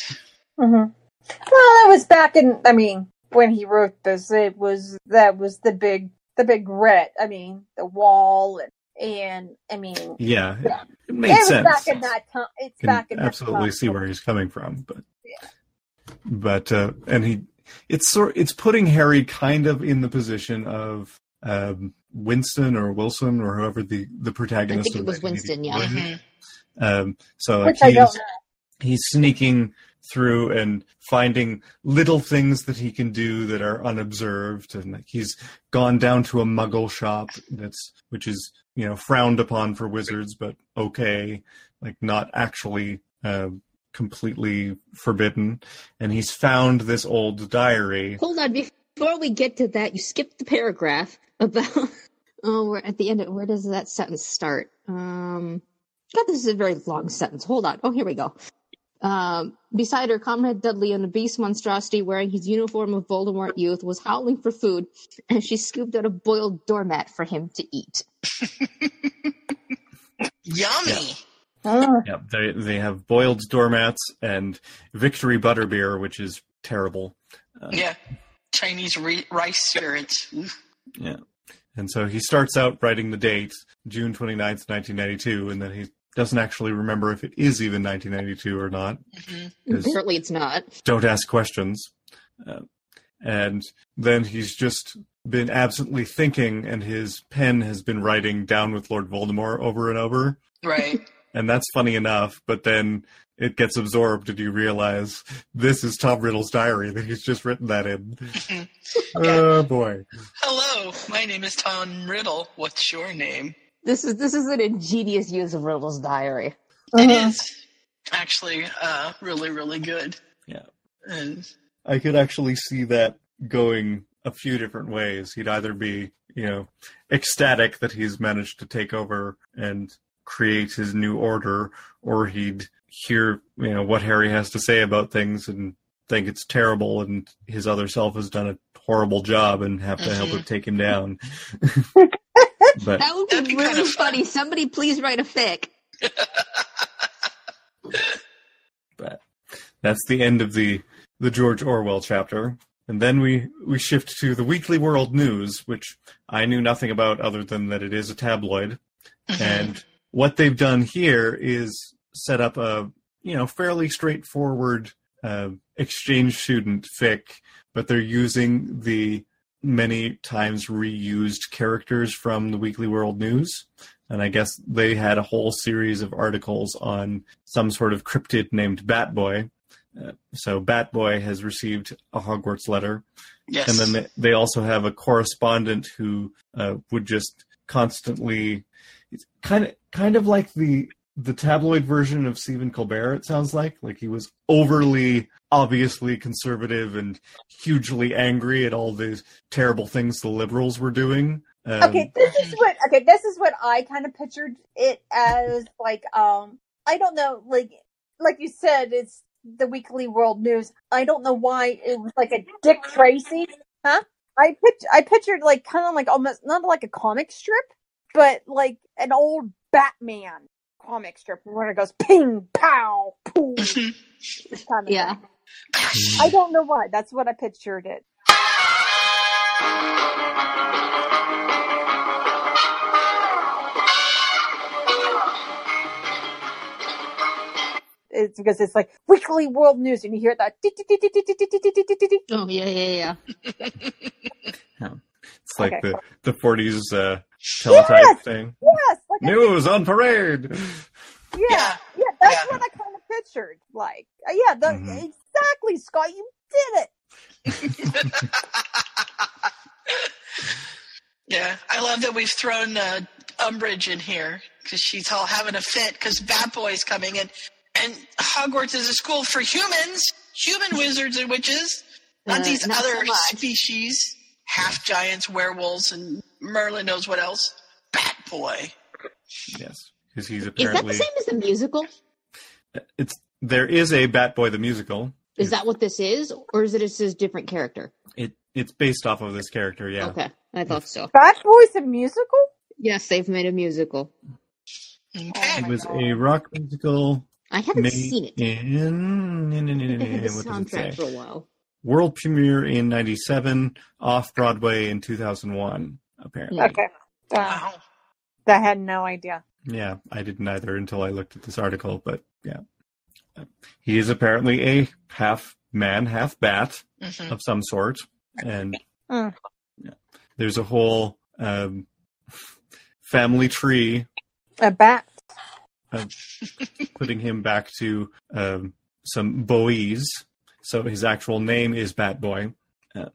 Speaker 4: hmm Well, it was back in. I mean, when he wrote this, it was that was the big, the big ret. I mean, the wall and and I mean,
Speaker 3: Yeah,
Speaker 4: Yeah.
Speaker 3: it made
Speaker 4: it was
Speaker 3: sense.
Speaker 4: back in that time. It's
Speaker 3: can
Speaker 4: back in
Speaker 3: absolutely
Speaker 4: time.
Speaker 3: see where he's coming from, but but uh, and he it's sort it's putting Harry kind of in the position of um, Winston or Wilson or whoever the the protagonist.
Speaker 1: I
Speaker 3: protagonist.
Speaker 1: think it was Winston. Yeah.
Speaker 3: 1984
Speaker 2: hmm.
Speaker 3: Um, so like he's he's sneaking through and finding little things that he can do that are unobserved and like he's gone down to a muggle shop that's which is you know frowned upon for wizards but okay like not actually uh, completely forbidden and he's found this old diary
Speaker 1: Hold on, before we get to that, you skipped the paragraph about. Oh, we're at the end. Of, where does that sentence start? Um, God, this is a very long sentence. Hold on. Oh, here we go. Um, beside her, Comrade Dudley, an obese monstrosity wearing his uniform of Voldemort youth, was howling for food, and she scooped out a boiled doormat for him to eat.
Speaker 2: Yummy.
Speaker 3: yeah they they have boiled doormats and victory butterbeer which is terrible uh,
Speaker 2: Yeah. Chinese ri- rice spirits.
Speaker 3: Yeah. And so he starts out writing the date, June 29th, 1992, and then he doesn't actually remember if it is even 1992 or not.
Speaker 2: Mhm.
Speaker 1: Apparently, it's not.
Speaker 3: don't ask questions. Uh, and then he's just been absently thinking, and his pen has been writing down with Lord Voldemort over and over.
Speaker 2: Right.
Speaker 3: And that's funny enough, but then it gets absorbed, and you realize this is Tom Riddle's diary that he's just written that in. Oh boy.
Speaker 2: Hello, my name is Tom Riddle. What's your name?
Speaker 1: This is this is an ingenious use of Riddle's diary.
Speaker 2: It is actually uh, really, really good.
Speaker 3: Yeah.
Speaker 2: And
Speaker 3: I could actually see that going a few different ways. He'd either be, you know, ecstatic that he's managed to take over and create his new order, or he'd hear, you know, what Harry has to say about things and think it's terrible and his other self has done a horrible job and have to help
Speaker 2: Mhm.
Speaker 3: him take him down. but
Speaker 1: That would
Speaker 2: That'd
Speaker 1: be
Speaker 2: be kind
Speaker 1: really
Speaker 2: of fun.
Speaker 1: funny. Somebody please write a fic.
Speaker 3: but that's the end of the the George Orwell chapter. And then we we shift to the Weekly World News, which I knew nothing about other than that it is a tabloid.
Speaker 2: Mhm.
Speaker 3: And what they've done here is set up a you know fairly straightforward uh, exchange student fic, but they're using the many times reused characters from the Weekly World News. And I guess they had a whole series of articles on some sort of cryptid named Batboy. Uh, so Batboy has received a Hogwarts letter,
Speaker 2: yes.
Speaker 3: and then they, they also have a correspondent who uh, would just constantly, it's kind of kind of like the the tabloid version of Stephen Colbert. It sounds like like he was overly obviously conservative and hugely angry at all these terrible things the liberals were doing. Um,
Speaker 4: okay, this is what okay, this is what I kind of pictured it as like um I don't know, like like you said, it's the weekly world news. I don't know why it was like a Dick Tracy. Huh? I pic- I pictured like kind of like almost not like a comic strip, but like an old Batman comic strip where it goes ping pow poo.
Speaker 2: Mhm.
Speaker 4: kind of
Speaker 1: Yeah.
Speaker 4: thing. I don't know why. That's what I pictured it. It's because it's like weekly world news, and you hear that.
Speaker 1: Oh yeah, yeah, yeah.
Speaker 3: it's like
Speaker 4: Okay.
Speaker 3: the the 40s uh, teletype
Speaker 4: Yes!
Speaker 3: thing.
Speaker 4: Yes, like I-
Speaker 3: News on parade.
Speaker 4: yeah,
Speaker 2: Yeah.
Speaker 4: yeah, that's
Speaker 2: Yeah.
Speaker 4: what I kind of pictured. Like, uh, yeah, the,
Speaker 3: Mhm.
Speaker 4: exactly, Scott, you did it.
Speaker 2: yeah, I love that we've thrown uh, Umbridge in here because she's all having a fit because Batboy's coming in, and Hogwarts is a school for humans, human wizards and witches, not
Speaker 1: Uh,
Speaker 2: these
Speaker 1: not
Speaker 2: other
Speaker 1: much.
Speaker 2: species, half giants, werewolves, and Merlin knows what else. Batboy.
Speaker 3: Yes, because he's apparently.
Speaker 1: Is that the same as the musical?
Speaker 3: it's there is a Batboy the musical.
Speaker 1: Is that what this is, or is it just a different character?
Speaker 3: It it's based off of this character. Yeah.
Speaker 1: Okay, I thought so.
Speaker 4: Batboy's a musical?
Speaker 1: Yes, they've made a musical.
Speaker 2: Okay.
Speaker 3: It was a rock musical
Speaker 1: I haven't
Speaker 3: made
Speaker 1: seen it.
Speaker 3: in
Speaker 1: I think they had the
Speaker 3: what does it say?
Speaker 1: for a while.
Speaker 3: World premiere in '97, off Broadway in 2001. Apparently,
Speaker 4: Okay. Uh,
Speaker 2: Wow.
Speaker 4: I had no idea.
Speaker 3: yeah, I didn't either until I looked at this article. But yeah, he is apparently a half man, half bat
Speaker 2: Mhm.
Speaker 3: of some sort, and
Speaker 4: Mm.
Speaker 3: yeah, there's a whole um, family tree
Speaker 4: A bat.
Speaker 3: putting him back to um, some boys. So his actual name is Bat Boy. Uh,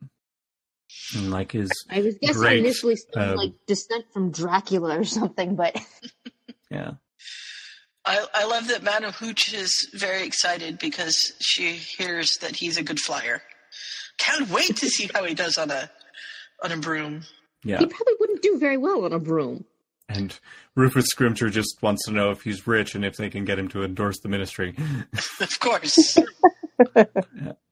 Speaker 3: and like his
Speaker 1: I was guessing
Speaker 3: great,
Speaker 1: initially something
Speaker 3: um,
Speaker 1: like descent from Dracula or something, but
Speaker 3: yeah.
Speaker 2: I, I love that Madam Hooch is very excited because she hears that he's a good flyer. Can't wait to see how he does on a on a broom.
Speaker 3: Yeah.
Speaker 1: he probably wouldn't do very well on a broom.
Speaker 3: And Rufus Scrimgeour just wants to know if he's rich and if they can get him to endorse the ministry.
Speaker 2: Of course.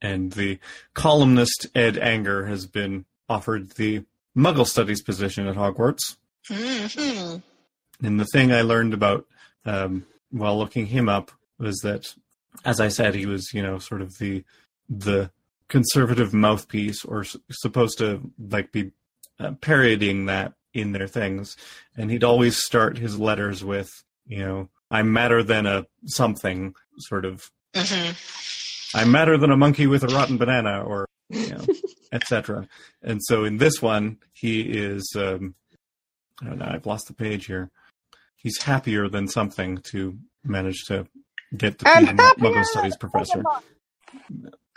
Speaker 3: and the columnist Ed Anger has been offered the Muggle Studies position at Hogwarts.
Speaker 2: hmm
Speaker 3: And the thing I learned about um, while looking him up was that, as I said, he was, you know, sort of the the conservative mouthpiece, or s- supposed to like be uh, parodying that in their things. And he'd always start his letters with, you know, "I'm madder than a something," sort of.
Speaker 2: hmm
Speaker 3: I'm madder than a monkey with a rotten banana, or you know, etc. And so in this one, he is. Um, I don't know. I've lost the page here. He's happier than something to manage to get the
Speaker 4: I'm
Speaker 3: be a Mu-
Speaker 4: happier
Speaker 3: Muggle Studies professor.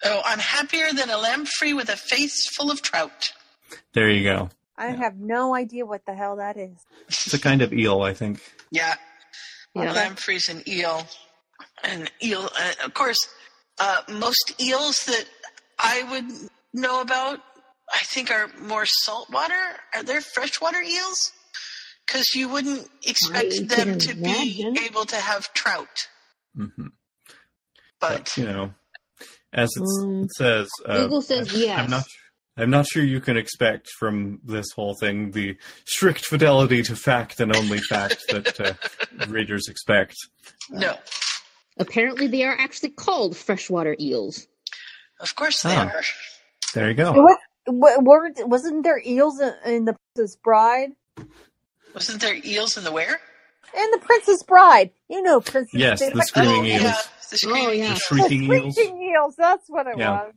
Speaker 2: Oh, I'm happier than a lamprey with a face full of trout.
Speaker 3: There you go.
Speaker 4: I have no idea what the hell that is.
Speaker 3: It's a kind of eel, I think.
Speaker 2: Yeah.
Speaker 1: Yeah.
Speaker 2: Lampreys and eel. And eel, uh, of course, uh, most eels that I would know about, I think, are more saltwater. Are there freshwater eels? Because you wouldn't expect
Speaker 1: I
Speaker 2: them
Speaker 1: can
Speaker 2: to be able to have trout.
Speaker 3: hmm
Speaker 2: But
Speaker 3: You know, as it's,
Speaker 1: Um,
Speaker 3: it says, uh,
Speaker 1: Google says yes.
Speaker 3: I'm not. I'm not sure you can expect from this whole thing the strict fidelity to fact and only fact that uh, readers expect.
Speaker 2: no,
Speaker 1: Apparently, they are actually called freshwater eels.
Speaker 2: of course they
Speaker 3: Ah.
Speaker 2: are.
Speaker 3: There you go.
Speaker 4: What, what, were, wasn't there eels in, in the Princess Bride?
Speaker 2: Wasn't there eels in the where?
Speaker 4: In the Princess Bride, you know, Princess.
Speaker 3: Yes,
Speaker 4: they-
Speaker 3: the screaming
Speaker 2: oh,
Speaker 3: eels.
Speaker 2: yeah. The
Speaker 1: Oh,
Speaker 2: screaming
Speaker 1: yeah.
Speaker 3: The
Speaker 2: eels.
Speaker 3: shrieking
Speaker 4: the
Speaker 3: eels.
Speaker 4: Shrieking eels. That's what it
Speaker 3: Yeah.
Speaker 4: was.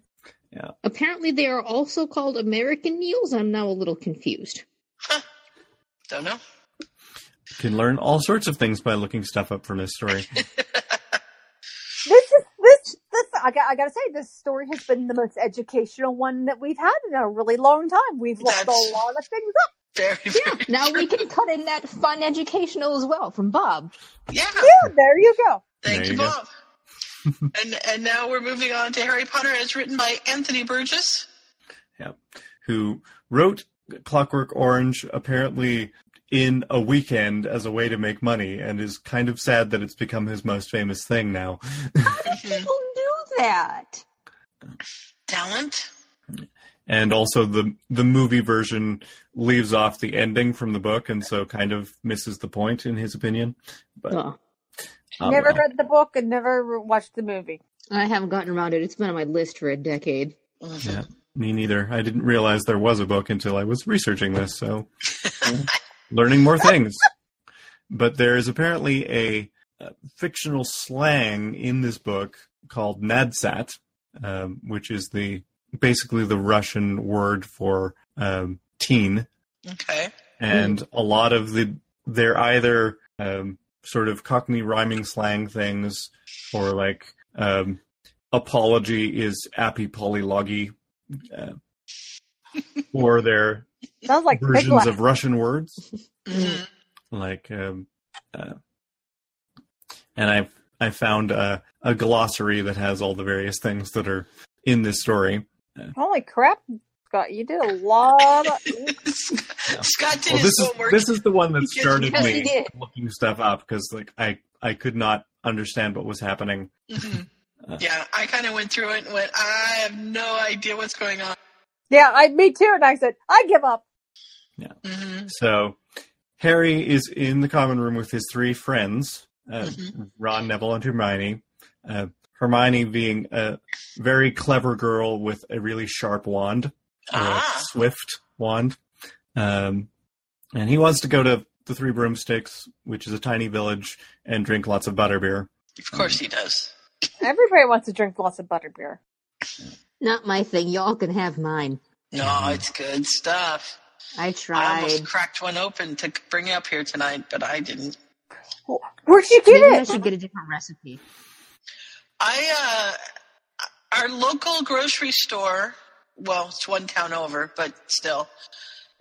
Speaker 1: Apparently, they are also called American eels. I'm now a little confused.
Speaker 2: Don't know.
Speaker 3: You can learn all sorts of things by looking stuff up from this story.
Speaker 4: This is this this. I got. I got to say, this story has been the most educational one that we've had in a really long time. We've looked a lot of things up.
Speaker 2: Very,
Speaker 1: Yeah,
Speaker 2: very.
Speaker 1: now we can cut in that fun educational as well from Bob.
Speaker 2: Yeah.
Speaker 4: Yeah, there you go.
Speaker 2: Thank
Speaker 3: There
Speaker 2: you,
Speaker 3: you go.
Speaker 2: Bob. and and now we're moving on to Harry Potter, as written by Anthony Burgess.
Speaker 3: who wrote Clockwork Orange apparently in a weekend as a way to make money and is kind of sad that it's become his most famous thing now. How do mm-hmm.
Speaker 1: people do that.
Speaker 2: Talent.
Speaker 3: and also the the movie version leaves off the ending from the book and so kind of misses the point in his opinion. But
Speaker 1: Oh,
Speaker 4: never
Speaker 3: well.
Speaker 4: read the book and never watched the movie.
Speaker 1: I haven't gotten around it. It's been on my list for a decade.
Speaker 3: Yeah, me neither. I didn't realize there was a book until I was researching this, so yeah, learning more things. But there is apparently a, uh fictional slang in this book called nadsat, um, which is the basically the Russian word for um, teen,
Speaker 2: Okay.
Speaker 3: and a lot of the they're either um, sort of Cockney rhyming slang things, or like um, apology is appy polylogy, uh, or they're
Speaker 4: Sounds like
Speaker 3: versions
Speaker 4: Piglet.
Speaker 3: of Russian words
Speaker 2: Mhm.
Speaker 3: like um, uh, and I I found a, a glossary that has all the various things that are in this story.
Speaker 4: Holy crap, Scott! You did a lot. Of...
Speaker 2: Scott did
Speaker 3: Well,
Speaker 2: his
Speaker 3: this is
Speaker 2: homework.
Speaker 3: this is the one that started
Speaker 1: yes,
Speaker 3: me looking stuff up because like I I could not understand what was happening.
Speaker 2: Mhm.
Speaker 3: Uh,
Speaker 2: yeah, I kind of went through it and went, I have no idea what's going on.
Speaker 4: Yeah, I me too. And I said, I give up.
Speaker 2: hmm
Speaker 3: So Harry is in the common room with his three friends, uh,
Speaker 2: Mhm.
Speaker 3: Ron, Neville, and Hermione. Uh, Hermione being a very clever girl with a really sharp wand, or a
Speaker 2: Ah.
Speaker 3: swift wand. Um, and he wants to go to the Three Broomsticks, which is a tiny village, and drink lots of butterbeer.
Speaker 2: Of course he does.
Speaker 4: Everybody wants to drink lots of butterbeer.
Speaker 1: Not my thing. Y'all can have mine.
Speaker 2: No, it's good stuff.
Speaker 1: I tried.
Speaker 2: I almost cracked one open to bring up here tonight, but I didn't.
Speaker 4: Where'd you get
Speaker 1: Maybe I should get a different recipe.
Speaker 2: I uh, our local grocery store. Well, it's one town over, but still,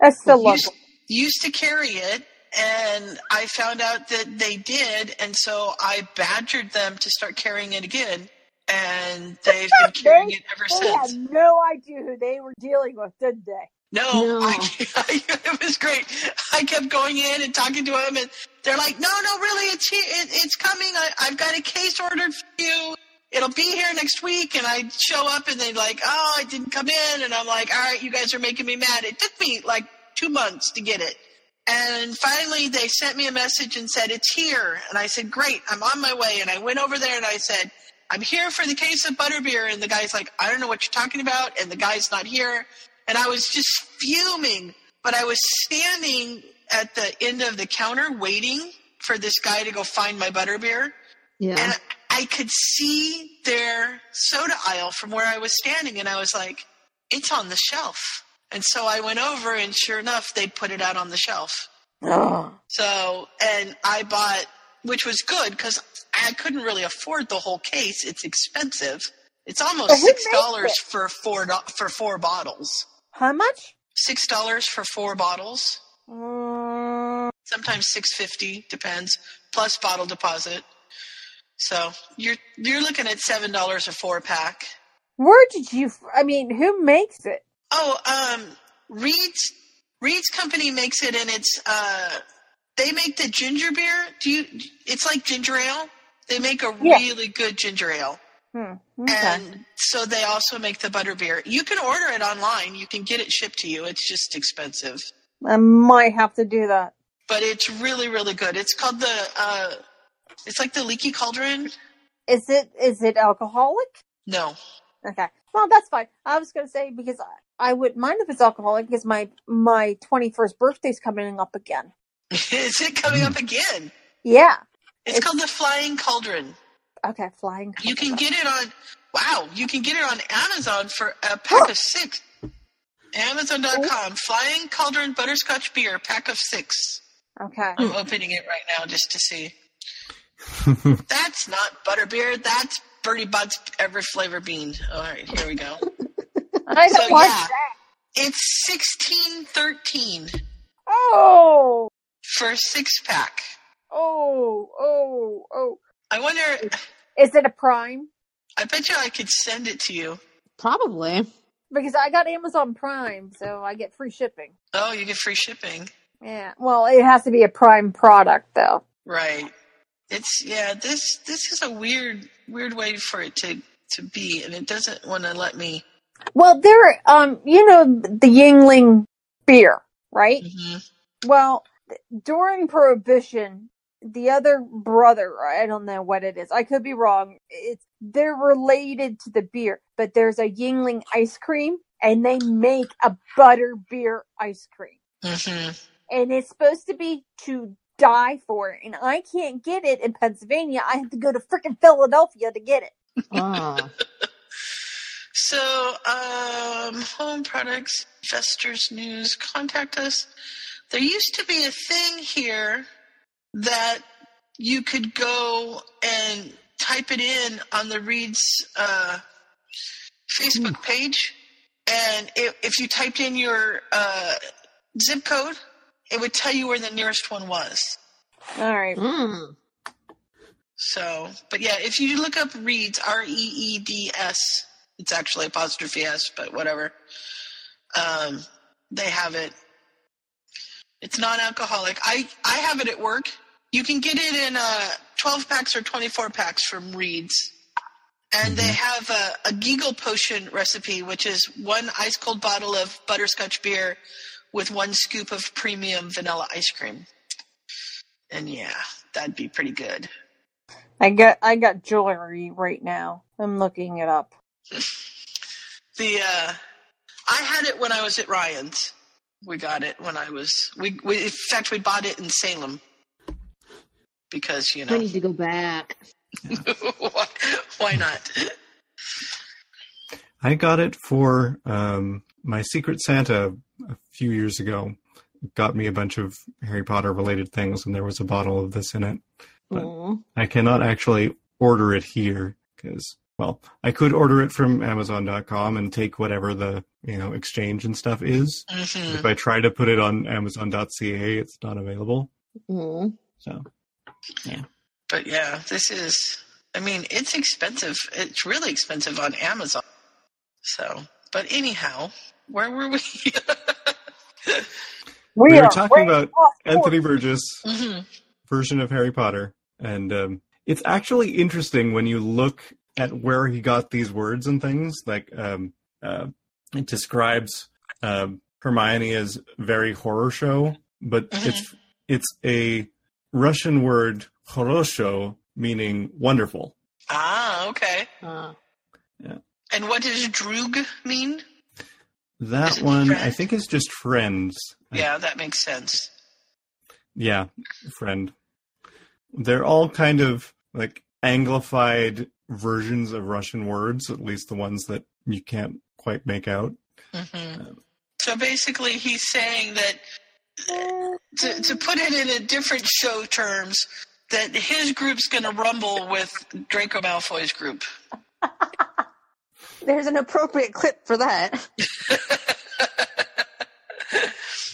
Speaker 11: That's still
Speaker 2: used,
Speaker 11: local.
Speaker 2: used to carry it, and I found out that they did, and so I badgered them to start carrying it again, and they've been carrying it ever
Speaker 4: They
Speaker 2: since.
Speaker 4: had no idea who they were dealing with, did they?
Speaker 2: No,
Speaker 1: No.
Speaker 2: I, it was great. I kept going in and talking to them, and they're like, "No, no, really, it's here. It, it's coming. I, I've got a case ordered for you. It'll be here next week." And I show up, and they're like, "Oh, it didn't come in." And I'm like, "All right, you guys are making me mad." It took me like two months to get it, and finally they sent me a message and said it's here. And I said, "Great, I'm on my way." And I went over there and I said. I'm here for the case of butterbeer, and the guy's like, I don't know what you're talking about, and the guy's not here and I was just fuming. But I was standing at the end of the counter waiting for this guy to go find my butterbeer,
Speaker 1: Yeah.
Speaker 2: and I could see their soda aisle from where I was standing, and I was like, "It's on the shelf." And so I went over, and sure enough, they put it out on the shelf.
Speaker 4: Oh.
Speaker 2: So, and I bought, which was good because I couldn't really afford the whole case. It's expensive. It's almost six dollars for four for four bottles
Speaker 4: How much?
Speaker 2: six dollars for four bottles
Speaker 4: Mm,
Speaker 2: sometimes six fifty depends plus bottle deposit so you're you're looking at seven dollars a four pack
Speaker 4: where did you? I mean, who makes it?
Speaker 2: oh um reed's reed's company makes it and it's uh they make the ginger beer do you it's like ginger ale they make a
Speaker 4: Yeah.
Speaker 2: really good ginger ale
Speaker 4: Hmm. Okay.
Speaker 2: and so they also make the butter beer you can order it online you can get it shipped to you it's just expensive
Speaker 4: I might have to do that.
Speaker 2: but it's really really good it's called the uh it's like the leaky cauldron
Speaker 4: Is it? Is it alcoholic?
Speaker 2: no
Speaker 4: Okay. Well, that's fine. I was going to say because I, I wouldn't mind if it's alcoholic because my my twenty first birthday's coming up again.
Speaker 2: is it coming up again
Speaker 4: Yeah.
Speaker 2: it's,
Speaker 4: It's-
Speaker 2: called the flying cauldron
Speaker 4: Okay. Flying.
Speaker 2: you can get it on wow you can get it on amazon for a pack of six amazon.com flying cauldron butterscotch beer pack of six
Speaker 4: Okay.
Speaker 2: i'm opening it right now just to see that's not butterbeer that's Bertie Butt's every flavor bean. All right, here we go.
Speaker 4: I
Speaker 2: So, yeah.
Speaker 4: that.
Speaker 2: It's sixteen thirteen
Speaker 4: Oh.
Speaker 2: For a six pack.
Speaker 4: Oh. Oh. Oh.
Speaker 2: I wonder.
Speaker 4: Is it a Prime?
Speaker 2: I bet you I could send it to you.
Speaker 1: Probably.
Speaker 4: Because I got Amazon Prime, so I get free shipping.
Speaker 2: Oh, you get free shipping.
Speaker 4: Yeah. Well, it has to be a Prime product, though.
Speaker 2: Right. It's yeah. This this is a weird weird way for it to to be, and it doesn't want to let me.
Speaker 4: Well, there, um, you know, the Yuengling beer, right?
Speaker 2: Mhm.
Speaker 4: Well, during Prohibition, the other brother, I don't know what it is. I could be wrong. It's they're related to the beer, but there's a Yuengling ice cream, and they make a butter beer ice cream,
Speaker 2: Mhm.
Speaker 4: and it's supposed to be to die for. And I can't get it in Pennsylvania. I have to go to freaking Philadelphia to get it.
Speaker 1: Oh.
Speaker 2: So, um, home products, investors news, contact us. There used to be a thing here that you could go and type it in on the Reed's uh, Facebook page, and if if you typed in your uh, zip code, it would tell you where the nearest one was.
Speaker 4: All right.
Speaker 1: Mm.
Speaker 2: So, but yeah, if you look up Reeds, R E E D S, it's actually apostrophe S, but whatever. Um, they have it. It's non-alcoholic. I I have it at work. You can get it in uh, 12 packs or 24 packs from Reeds. And they have a, a Giggle potion recipe, which is one ice cold bottle of butterscotch beer with one scoop of premium vanilla ice cream. And yeah, that'd be pretty good.
Speaker 4: I got I got jewelry right now. I'm looking it up.
Speaker 2: The uh, I had it when I was at Ryan's. We got it when I was we, we in fact we bought it in Salem because you know I
Speaker 1: need to go back.
Speaker 2: why, why not?
Speaker 3: I got it for um, my Secret Santa a few years ago. Got me a bunch of Harry Potter related things, and there was a bottle of this in it. But
Speaker 1: Aw.
Speaker 3: I cannot actually order it here because well, I could order it from Amazon.com and take whatever the you know exchange and stuff is.
Speaker 2: Mhm.
Speaker 3: If I try to put it on Amazon.ca, it's not available.
Speaker 1: Mm.
Speaker 3: So yeah.
Speaker 2: But yeah, this is. I mean, it's expensive. It's really expensive on Amazon. So, but anyhow, where were we?
Speaker 3: we,
Speaker 6: We
Speaker 3: were talking about. Anthony Burgess
Speaker 2: hmm
Speaker 3: version of Harry Potter, and um, it's actually interesting when you look at where he got these words and things. Like um, uh, it describes um, Hermione as very horror show, but
Speaker 2: Mhm.
Speaker 3: it's it's a Russian word horosho, meaning wonderful.
Speaker 2: Ah, okay.
Speaker 1: Uh,
Speaker 2: And what does droog mean?
Speaker 3: That
Speaker 2: Is it
Speaker 3: one, I think, is just friends. I-
Speaker 2: Yeah, that makes sense.
Speaker 3: yeah, friend. They're all kind of like anglified versions of Russian words, at least the ones that you can't quite make out.
Speaker 2: hmm So basically, he's saying that to, to put it in a different show terms, that his group's going to rumble with Draco Malfoy's group.
Speaker 1: there's an appropriate clip for that.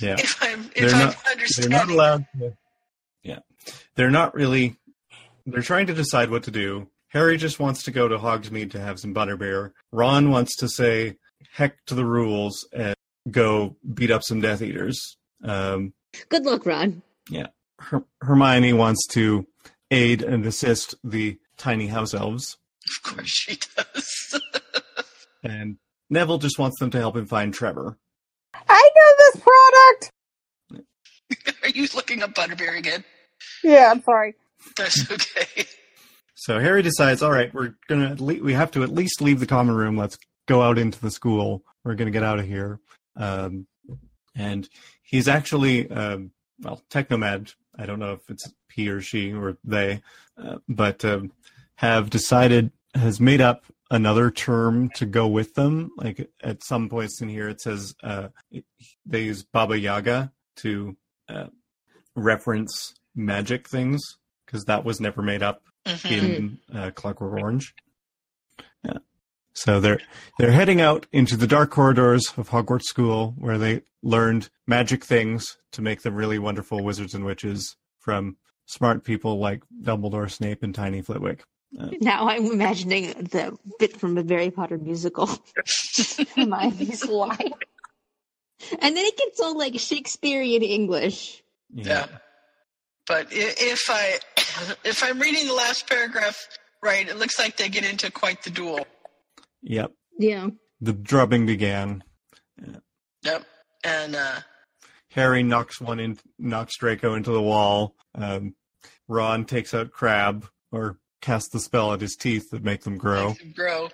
Speaker 3: Yeah.
Speaker 2: If I'm
Speaker 3: They're
Speaker 2: if I'm
Speaker 3: not- They're not allowed to. Yeah. They're not really. They're trying to decide what to do. Harry just wants to go to Hogsmeade to have some butterbeer. Ron wants to say heck to the rules and go beat up some Death Eaters. Um,
Speaker 1: Good luck, Ron.
Speaker 3: Her- Hermione wants to aid and assist the tiny house elves,
Speaker 2: Of course she does.
Speaker 3: and Neville just wants them to help him find Trevor.
Speaker 6: I know this product.
Speaker 2: Are you looking up Butterbeer again?
Speaker 6: Yeah, I'm sorry.
Speaker 2: That's okay.
Speaker 3: So Harry decides, all right, we're gonna le- we have to at least leave the common room. Let's go out into the school. We're gonna get out of here. Um, and he's actually, um, well, Technomad. I don't know if it's he or she or they, uh, but um, have decided has made up another term to go with them. Like at some points in here, it says uh, they use Baba Yaga to uh, reference magic things because that was never made up
Speaker 2: Mhm.
Speaker 3: in uh, Clockwork Orange. Yeah. So they're they're heading out into the dark corridors of Hogwarts School, where they learned magic things to make them really wonderful wizards and witches from smart people like Dumbledore, Snape, and Tiny Flitwick.
Speaker 1: Now I'm imagining the bit from a Harry Potter musical. Hermione's line. And then it gets all like Shakespearean English.
Speaker 2: Yeah. But if I if I'm reading the last paragraph right, it looks like they get into quite the duel.
Speaker 3: Yep.
Speaker 1: Yeah.
Speaker 3: The drubbing began.
Speaker 2: Yep. And uh
Speaker 3: Harry knocks one in, knocks Draco into the wall. Um, Ron takes out Crabbe or casts the spell at his teeth that make them grow.
Speaker 2: grow,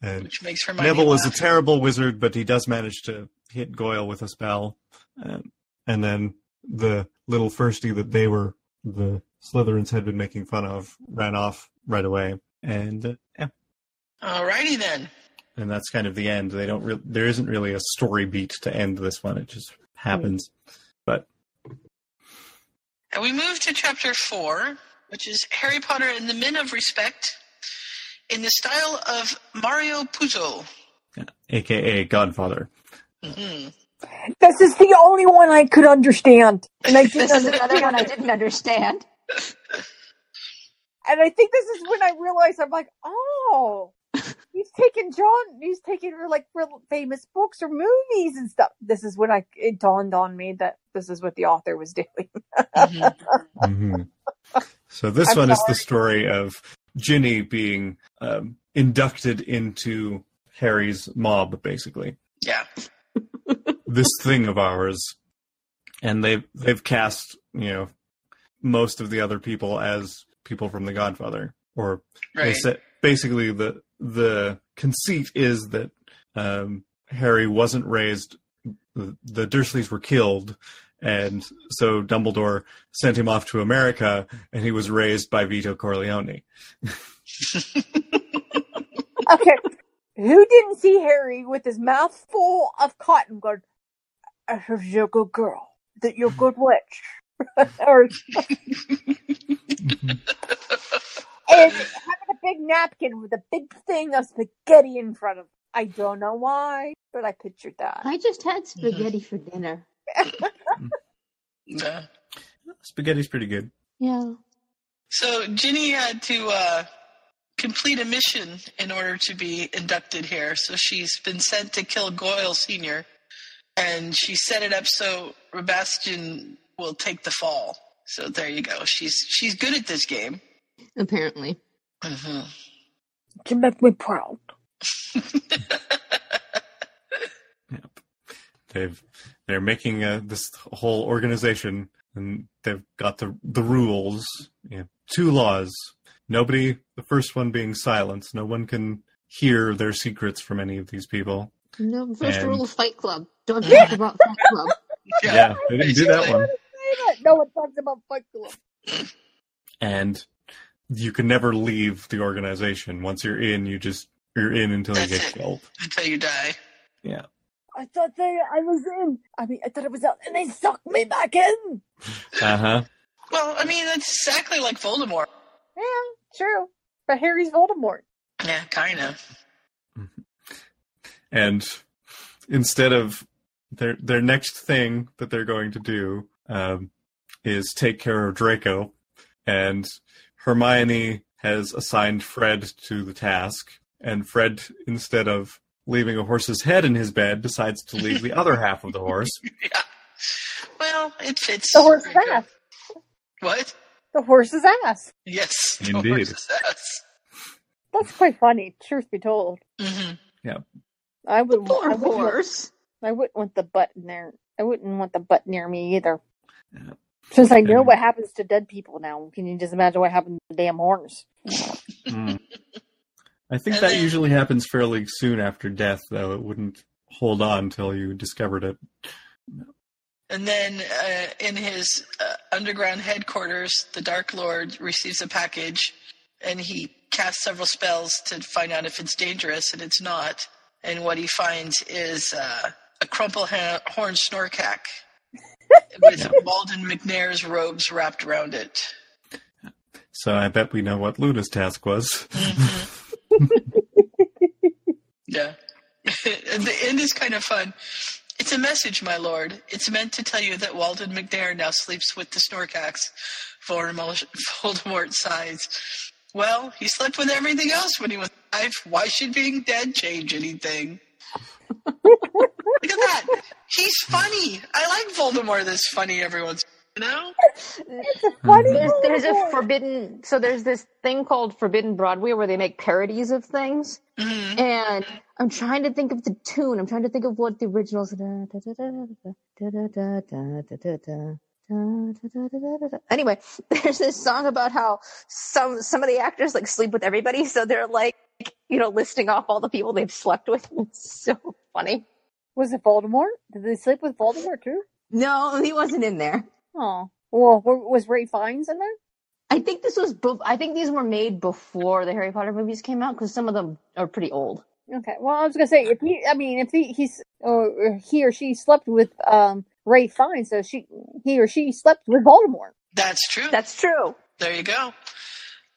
Speaker 3: And
Speaker 2: which makes Hermione
Speaker 3: Neville is a terrible wizard, but he does manage to hit Goyle with a spell. Um, and then the little firstie that they were, the Slytherins had been making fun of, ran off right away. And uh, yeah,
Speaker 2: Alrighty then.
Speaker 3: and that's kind of the end. They don't. Re- there isn't really a story beat to end this one. It just happens. But
Speaker 2: And we move to chapter four, which is Harry Potter and the Men of Respect, in the style of Mario Puzo.
Speaker 3: AKA Godfather.
Speaker 2: Mm hmm
Speaker 6: This is the only one I could understand, and I didn't
Speaker 1: This is another one I didn't understand.
Speaker 6: And I think this is when I realized I'm like, oh, he's taking John, he's taking her like real famous books or movies and stuff. This is when I it dawned on me that this is what the author was doing.
Speaker 3: hmm So this
Speaker 6: I'm
Speaker 3: one is the story of Ginny being um, inducted into Harry's mob, basically.
Speaker 2: Yeah.
Speaker 3: This thing of ours, and they've they've cast you know most of the other people as people from The Godfather, or they
Speaker 2: Right.
Speaker 3: said basically the the conceit is that um, Harry wasn't raised. The, the Dursleys were killed, and so Dumbledore sent him off to America, and he was raised by Vito Corleone.
Speaker 6: okay, who didn't see Harry with his mouth full of cotton going, I heard you're a good girl, that you're a mm. good witch. or, mm-hmm. and having a
Speaker 4: big napkin with a big thing of spaghetti in front of. Him. I don't know why, but I pictured that.
Speaker 1: I just had mm-hmm. spaghetti for dinner. Mm.
Speaker 2: Yeah.
Speaker 3: Spaghetti's pretty good.
Speaker 1: Yeah.
Speaker 2: So Ginny had to uh, complete a mission in order to be inducted here. So she's been sent to kill Goyle Senior, and she set it up so Rabastan will take the fall. So there you go. She's she's good at this game.
Speaker 1: Apparently.
Speaker 2: hmm
Speaker 4: To make me proud. yep.
Speaker 3: They've they're making uh, this whole organization, and they've got the the rules. You know, two laws. Nobody. The first one being silence. No one can hear their secrets from any of these people.
Speaker 1: No, first
Speaker 3: And-
Speaker 1: rule of Fight Club. Don't talk about Fight Club.
Speaker 3: Yeah, they didn't do that one.
Speaker 4: No one talks about Fight Club.
Speaker 3: And you can never leave the organization. Once you're in, you just you're in until you get
Speaker 2: it.
Speaker 3: killed.
Speaker 2: Until you die.
Speaker 3: Yeah.
Speaker 4: I thought they, I was in. I mean, I thought I was out, and they sucked me back in.
Speaker 3: Uh huh.
Speaker 2: Well, I mean that's exactly like Voldemort.
Speaker 4: Yeah, true. But Harry's Voldemort.
Speaker 2: Yeah, kind of.
Speaker 3: And instead of their their next thing that they're going to do um, is take care of Draco, and Hermione has assigned Fred to the task, and Fred instead of leaving a horse's head in his bed decides to leave the other half of the horse.
Speaker 2: Yeah. Well, it fits.
Speaker 4: The horse's ass.
Speaker 2: What?
Speaker 4: The horse's ass.
Speaker 2: Yes. the
Speaker 3: Indeed.
Speaker 2: horse's ass.
Speaker 4: That's quite funny, truth be told.
Speaker 2: hmm
Speaker 4: I would.
Speaker 1: Poor
Speaker 4: I wouldn't want-
Speaker 1: horse.
Speaker 4: I wouldn't want the butt in there. I wouldn't want the butt near me either.
Speaker 3: Yeah.
Speaker 4: Since I know
Speaker 3: And-
Speaker 4: what happens to dead people now, can you just imagine what happened to the damn horse?
Speaker 3: Mm. I think that usually happens fairly soon after death, though. It wouldn't hold on until you discovered it.
Speaker 2: And then uh, in his uh, underground headquarters, the Dark Lord receives a package and he casts several spells to find out if it's dangerous, and it's not. And what he finds is uh, a crumple-horn snorkack with Walden Macnair's robes wrapped around it.
Speaker 3: So I bet we know what Luna's task was.
Speaker 2: Yeah. and the end is kind of fun. It's a message, my lord. It's meant to tell you that Walden Macnair now sleeps with the Snorkacks. Voldemort, Voldemort sighs. Well, he slept with everything else when he was alive. Why should being dead change anything? Look at that. He's funny. I like Voldemort that's funny every once you know?
Speaker 4: It's a funny.
Speaker 1: There's, there's a forbidden. So there's this thing called Forbidden Broadway where they make parodies of things,
Speaker 2: Mhm.
Speaker 1: and I'm trying to think of the tune. I'm trying to think of what the originals. Anyway, there's this song about how some some of the actors like sleep with everybody, so they're like, you know, listing off all the people they've slept with. It's so funny.
Speaker 4: Was it Voldemort? Did they sleep with Voldemort too?
Speaker 1: No, he wasn't in there.
Speaker 4: Oh, well, was Ralph Fiennes in there?
Speaker 1: I think this was. bef- I think these were made before the Harry Potter movies came out because some of them are pretty old.
Speaker 4: Okay. Well, I was gonna say if he, I mean, if he, he's or he or she slept with um Ralph Fiennes, so she, he or she slept with Voldemort.
Speaker 2: That's true.
Speaker 1: That's true.
Speaker 2: There you go.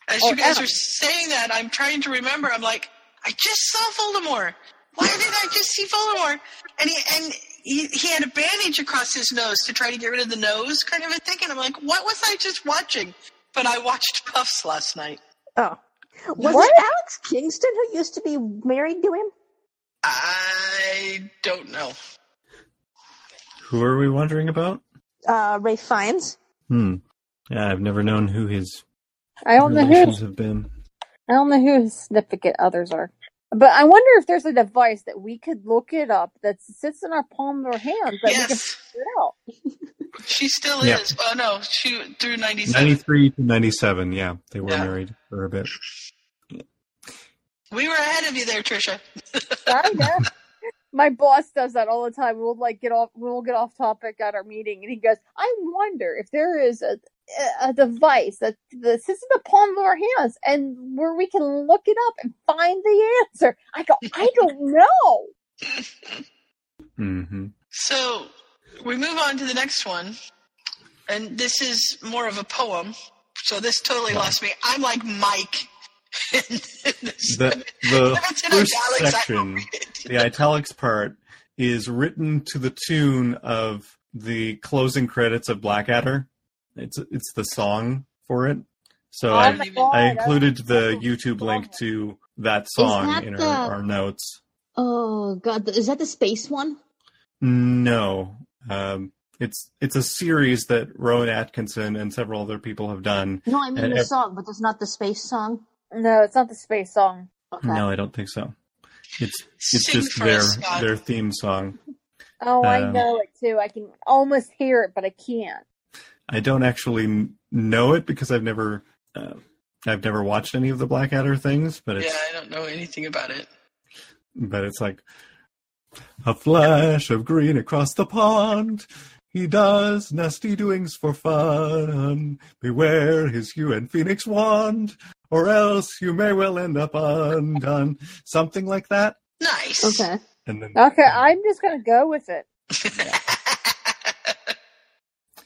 Speaker 2: As
Speaker 4: Oh,
Speaker 2: you guys
Speaker 4: Adam.
Speaker 2: are saying that, I'm trying to remember. I'm like, I just saw Voldemort. Why did I just see Voldemort? And he and he, he had a bandage across his nose to try to get rid of the nose, kind of a thing. And I'm like, what was I just watching? But I watched Puffs last night.
Speaker 1: Oh, was
Speaker 4: What?
Speaker 1: it Alex Kingston who used to be married to him?
Speaker 2: I don't know.
Speaker 3: Who are we wondering about?
Speaker 1: Uh, Ralph Fiennes.
Speaker 3: Hmm. Yeah, I've never known who his
Speaker 4: I don't know who
Speaker 3: have been.
Speaker 4: I don't know who his significant others are. But I wonder if there's a device that we could look it up that sits in our palm of our hands that we can
Speaker 2: Yes,
Speaker 4: figure it out.
Speaker 2: she still
Speaker 3: Yeah.
Speaker 2: is. Oh no, she through '97.
Speaker 3: 93 to 97, yeah. They were
Speaker 2: Yeah.
Speaker 3: married for a bit.
Speaker 2: We were ahead of you there, Trisha.
Speaker 4: Kinda. My boss does that all the time. We'll like get off. We'll get off topic at our meeting, and he goes, "I wonder if there is a a device that, this is in the palm of our hands, and where we can look it up and find the answer." I go, "I don't know."
Speaker 3: hmm
Speaker 2: So we move on to the next one, and this is more of a poem. So this totally lost me. I'm like Mike
Speaker 3: The the
Speaker 2: If it's in
Speaker 3: first
Speaker 2: italics,
Speaker 3: section,
Speaker 2: don't read it.
Speaker 3: the italics part, is written to the tune of the closing credits of Blackadder. It's it's the song for it. So
Speaker 6: Oh
Speaker 3: I
Speaker 6: God,
Speaker 3: I
Speaker 6: I
Speaker 3: included the YouTube link to that song
Speaker 1: that
Speaker 3: in
Speaker 1: the-
Speaker 3: our, our notes.
Speaker 1: Oh god, is that the space one?
Speaker 3: No, um, it's it's a series that Rowan Atkinson and several other people have done.
Speaker 1: No, I mean
Speaker 3: And
Speaker 1: the
Speaker 3: ev-
Speaker 1: song, but it's not the space song.
Speaker 6: No, it's not the space song.
Speaker 1: Okay.
Speaker 3: No, I don't think so. It's it's
Speaker 2: Sing
Speaker 3: just their
Speaker 2: us,
Speaker 3: their theme song.
Speaker 6: Oh, I
Speaker 3: Um,
Speaker 6: know it too. I can almost hear it, but I can't.
Speaker 3: I don't actually know it because I've never uh, I've never watched any of the Blackadder things, but it's
Speaker 2: Yeah, I don't know anything about it.
Speaker 3: but it's like a flash of green across the pond. He does nasty doings for fun. Beware his hue and phoenix wand, or else you may well end up undone. Something like that.
Speaker 2: Nice.
Speaker 1: Okay.
Speaker 3: And then
Speaker 6: Okay, I'm just gonna go with it.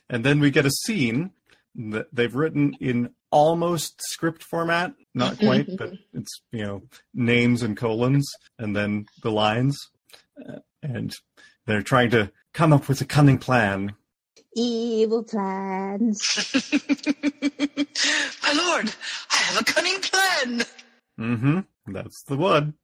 Speaker 3: and then we get a scene that they've written in almost script format, not quite, but it's you know names and colons, and then the lines, uh, and they're trying to come up with a cunning plan.
Speaker 1: Evil plans.
Speaker 2: My lord, I have a cunning plan.
Speaker 3: Mm-hmm. That's the one.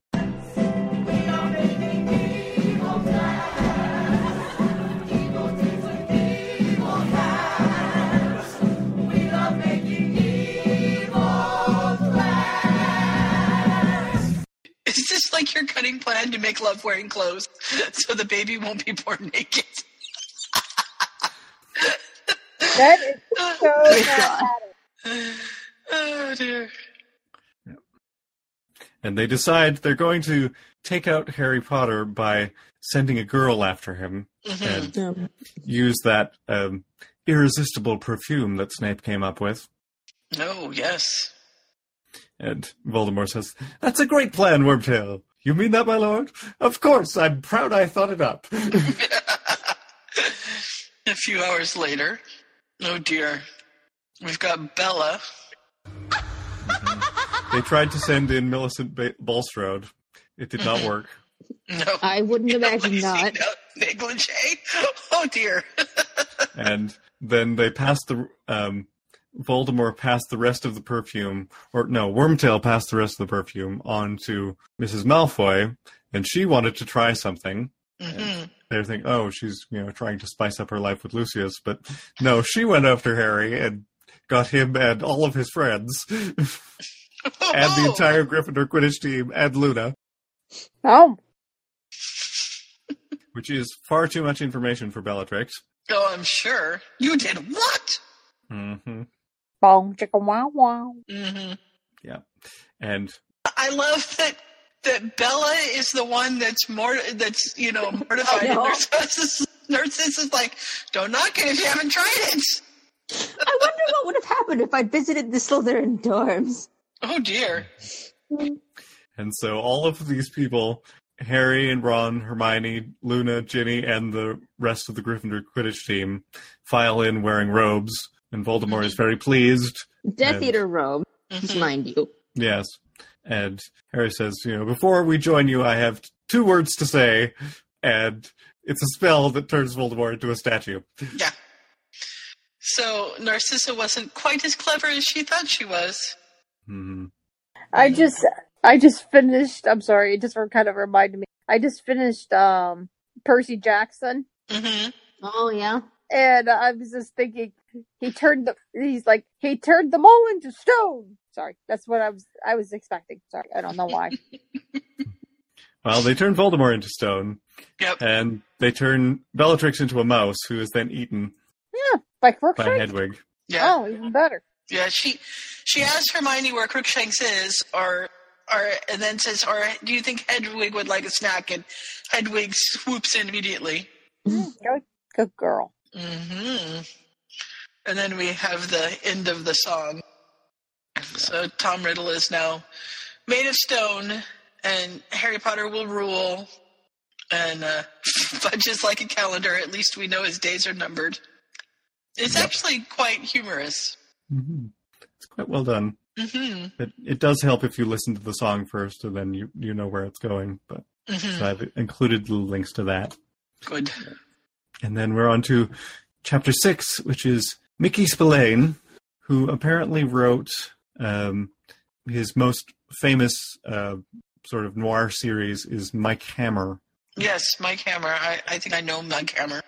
Speaker 2: Is this like your cunning plan to make love wearing clothes so the baby won't be born naked?
Speaker 6: That is so
Speaker 1: God.
Speaker 6: bad.
Speaker 2: Oh dear.
Speaker 3: And they decide they're going to take out Harry Potter by sending a girl after him
Speaker 2: Mhm.
Speaker 3: and
Speaker 1: Um,
Speaker 3: use that um, irresistible perfume that Snape came up with.
Speaker 2: Oh yes.
Speaker 3: And Voldemort says, That's a great plan, Wormtail. You mean that, my lord? Of course, I'm proud I thought it up.
Speaker 2: A few hours later, oh dear, we've got Bella.
Speaker 3: they tried to send in Millicent ba- Bulstrode. It did not work.
Speaker 2: No,
Speaker 1: I wouldn't imagine
Speaker 2: Lazy
Speaker 1: not.
Speaker 2: no- negligee. Oh dear.
Speaker 3: And then they passed the um, Voldemort passed the rest of the perfume, or no, Wormtail passed the rest of the perfume on to Mrs. Malfoy, and she wanted to try something.
Speaker 2: hmm
Speaker 3: They're thinking, oh, she's you know trying to spice up her life with Lucius, but no, she went after Harry and got him and all of his friends, and the entire Gryffindor Quidditch team, and Luna,
Speaker 6: Oh,
Speaker 3: which is far too much information for Bellatrix.
Speaker 2: Oh, I'm sure. You did what?
Speaker 3: Mm hmm
Speaker 6: bong chicka wow wow.
Speaker 2: Mm-hmm.
Speaker 3: Yeah, and
Speaker 2: I love that that Bella is the one that's more that's you know mortified.
Speaker 1: I know.
Speaker 2: And Narcissus, Narcissus is like, don't knock it if you haven't tried it.
Speaker 1: I wonder what would have happened if I'd visited the Slytherin dorms.
Speaker 2: Oh dear.
Speaker 3: And so all of these people, Harry and Ron, Hermione, Luna, Ginny, and the rest of the Gryffindor Quidditch team file in wearing robes, and Voldemort is very pleased.
Speaker 1: Death
Speaker 3: And-
Speaker 1: Eater robe,
Speaker 2: Mhm.
Speaker 1: mind you.
Speaker 3: Yes. And Harry says, you know, before we join you, I have two words to say, and it's a spell that turns Voldemort into a statue.
Speaker 2: Yeah. So Narcissa wasn't quite as clever as she thought she was.
Speaker 3: hmm
Speaker 6: I just, I just finished. I'm sorry, it just kind of reminded me. I just finished um Percy Jackson,
Speaker 2: hmm
Speaker 1: Oh yeah.
Speaker 6: and I was just thinking he turned the. He's like he turned them all into stone. Sorry, that's what I was. I was expecting. Sorry, I don't know why.
Speaker 3: Well, they turn Voldemort into stone,
Speaker 2: Yep.
Speaker 3: and they turn Bellatrix into a mouse, who is then eaten
Speaker 6: yeah, like
Speaker 3: by
Speaker 6: Crookshank.
Speaker 3: Hedwig.
Speaker 2: Yeah.
Speaker 6: Oh, even better.
Speaker 2: Yeah. She she asks Hermione where Crookshanks is, or or and then says, "Or do you think Hedwig would like a snack?" And Hedwig swoops in immediately.
Speaker 6: Good, good girl.
Speaker 2: hmm And then we have the end of the song. So Tom Riddle is now made of stone, and Harry Potter will rule. And uh, fudges like a calendar. At least we know his days are numbered. It's
Speaker 3: Yep.
Speaker 2: actually quite humorous.
Speaker 3: hmm It's quite well done.
Speaker 2: hmm
Speaker 3: It, it does help if you listen to the song first, and then you, you know where it's going. But
Speaker 2: hmm
Speaker 3: so I've included the links to that.
Speaker 2: Good.
Speaker 3: And then we're on to chapter six, which is Mickey Spillane, who apparently wrote um, his most famous uh, sort of noir series is Mike Hammer.
Speaker 2: Yes, Mike Hammer. I, I think I know Mike Hammer.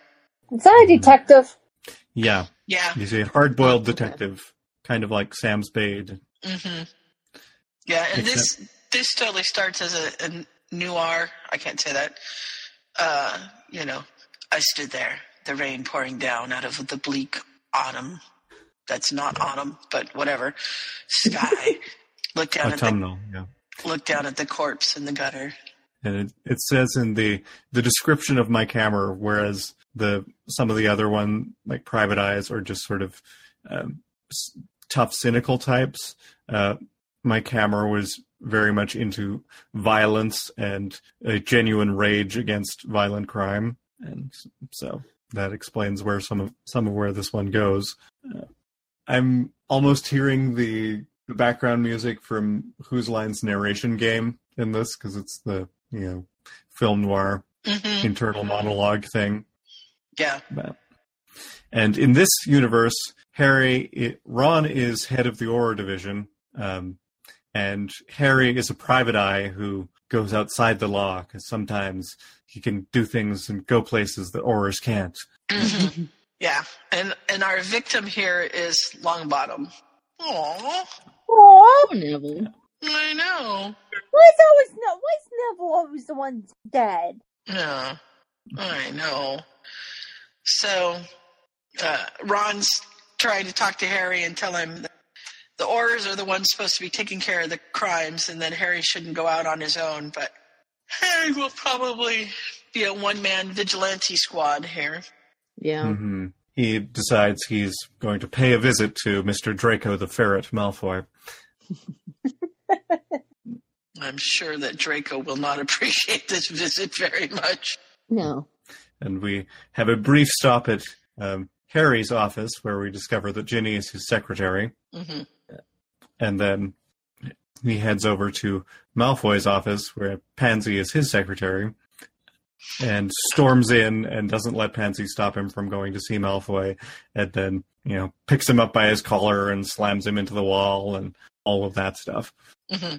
Speaker 6: Is that a detective?
Speaker 3: Yeah,
Speaker 2: Yeah.
Speaker 3: he's a hard-boiled detective, kind of like Sam Spade.
Speaker 2: Mm-hmm. Yeah, and
Speaker 3: Except-
Speaker 2: this this totally starts as a, a noir. I can't say that. Uh, you know, I stood there, the rain pouring down out of the bleak autumn. That's not autumn, but whatever. Sky. Look down at the
Speaker 3: Autumnal, yeah.
Speaker 2: look down at the corpse in the gutter.
Speaker 3: And it, it says in the the description of Mike Hammer, whereas the some of the other one, like Private Eyes, are just sort of um, tough, cynical types. Uh, Mike Hammer was very much into violence and a genuine rage against violent crime, and so that explains where some of some of where this one goes. Uh, I'm almost hearing the the background music from Whose Line's narration game in this because it's the you know film noir
Speaker 2: hmm
Speaker 3: internal monologue thing.
Speaker 2: Yeah.
Speaker 3: But, and in this universe, Harry it, Ron is head of the Auror division, um, and Harry is a private eye who goes outside the law because sometimes he can do things and go places that Aurors can't.
Speaker 2: Mhm. yeah. And and our victim here is Longbottom. Aww.
Speaker 6: Aw,
Speaker 1: Neville.
Speaker 2: I know.
Speaker 6: why is always no? Why is Neville always the one dead?
Speaker 2: Yeah, I know. So, uh, Ron's trying to talk to Harry and tell him that the Aurors are the ones supposed to be taking care of the crimes and that Harry shouldn't go out on his own, but Harry will probably be a one man vigilante squad here.
Speaker 1: Yeah.
Speaker 3: hmm He decides he's going to pay a visit to Mr. Draco the Ferret Malfoy.
Speaker 2: I'm sure that Draco will not appreciate this visit very much.
Speaker 1: No.
Speaker 3: and we have a brief stop at um, Harry's office where we discover that Ginny is his secretary,
Speaker 2: hmm
Speaker 3: and then he heads over to Malfoy's office where Pansy is his secretary, and storms in and doesn't let Pansy stop him from going to see Malfoy, and then you know picks him up by his collar and slams him into the wall and all of that stuff.
Speaker 2: hmm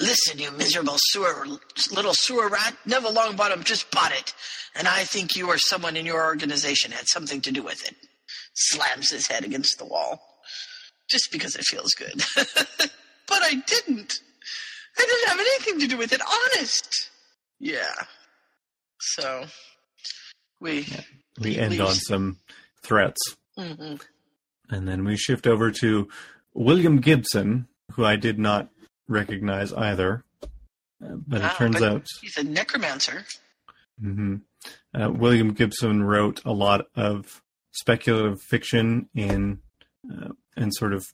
Speaker 2: Listen, you miserable sewer, little sewer rat. Neville Longbottom just bought it, and I think you or someone in your organization had something to do with it. Slams his head against the wall, just because it feels good. but I didn't. I didn't have anything to do with it. Honest. Yeah. So we.
Speaker 3: We
Speaker 2: he
Speaker 3: end on some threats.
Speaker 2: hmm
Speaker 3: And then we shift over to William Gibson, who I did not recognize either. Uh, but
Speaker 2: Wow,
Speaker 3: it turns
Speaker 2: but
Speaker 3: out
Speaker 2: he's a necromancer.
Speaker 3: hmm uh, William Gibson wrote a lot of speculative fiction in uh, in sort of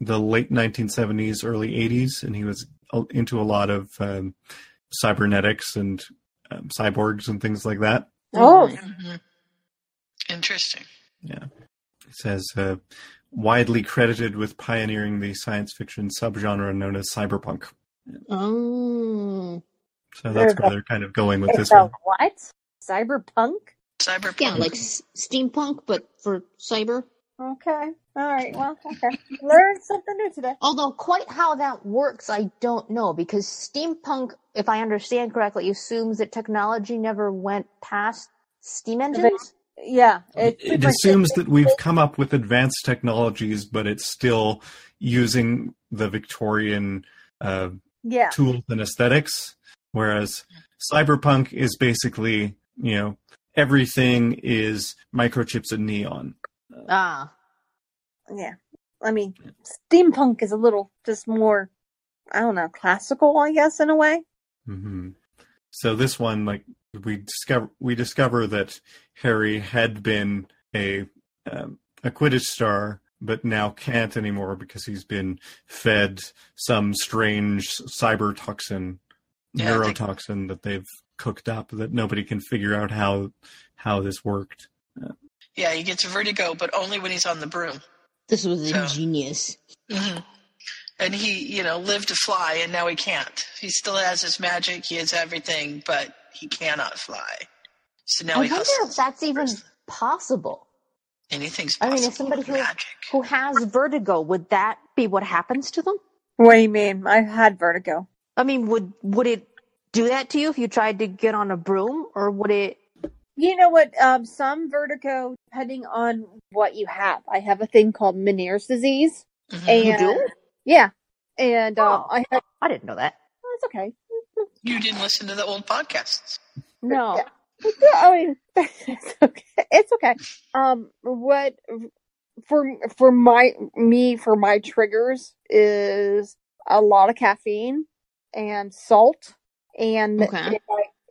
Speaker 3: the late 1970s, early 80s, and he was into a lot of um, cybernetics and um, cyborgs and things like that.
Speaker 6: Oh,
Speaker 2: hmm Interesting.
Speaker 3: Yeah. It says uh, widely credited with pioneering the science fiction subgenre known as cyberpunk.
Speaker 1: Oh.
Speaker 3: So that's where they're kind of going with this one.
Speaker 6: what? Cyberpunk?
Speaker 2: Cyberpunk.
Speaker 1: Yeah, like s- steampunk, but for cyber.
Speaker 6: Okay. All right. Well, okay. Learned something new today.
Speaker 1: Although quite how that works, I don't know because steampunk, if I understand correctly, assumes that technology never went past steam engines.
Speaker 6: Yeah.
Speaker 3: It,
Speaker 6: pretty
Speaker 3: it
Speaker 6: much-
Speaker 3: assumes that we've come up with advanced technologies, but it's still using the Victorian uh,
Speaker 6: Yeah.
Speaker 3: tools and aesthetics. Whereas cyberpunk is basically, you know, everything is microchips and neon.
Speaker 1: Ah,
Speaker 6: Yeah. I mean, steampunk is a little just more, I don't know, classical, I guess, in a way.
Speaker 3: Hmm So this one, like we discover, we discover that Harry had been a um, a Quidditch star, but now can't anymore because he's been fed some strange cyber toxin,
Speaker 2: Yeah, I think-
Speaker 3: neurotoxin that they've cooked up that nobody can figure out how how this worked.
Speaker 2: Yeah, he gets vertigo, but only when he's on the broom.
Speaker 1: this was
Speaker 2: So-
Speaker 1: ingenious.
Speaker 2: hmm and he, you know, lived to fly, and now he can't. He still has his magic, he has everything, but he cannot fly. So now
Speaker 1: I
Speaker 2: he
Speaker 1: wonder
Speaker 2: hustles.
Speaker 1: if that's even possible.
Speaker 2: Anything's possible.
Speaker 1: I mean, if somebody who
Speaker 2: magic.
Speaker 1: who has vertigo, would that be what happens to them?
Speaker 4: What do you mean? I've had vertigo.
Speaker 1: I mean, would would it do that to you if you tried to get on a broom, or would it?
Speaker 4: You know what? Um, some vertigo, depending on what you have. I have a thing called Meniere's disease,
Speaker 2: Mhm.
Speaker 4: and
Speaker 1: You do?
Speaker 4: Yeah, and um,
Speaker 1: Oh.
Speaker 4: I had.
Speaker 1: I didn't know that.
Speaker 4: Oh, it's okay.
Speaker 2: You didn't listen to the old podcasts.
Speaker 1: No.
Speaker 4: Yeah. Yeah, I mean, it's okay. It's okay. Um, what for for my me for my triggers is a lot of caffeine and salt and
Speaker 1: Okay.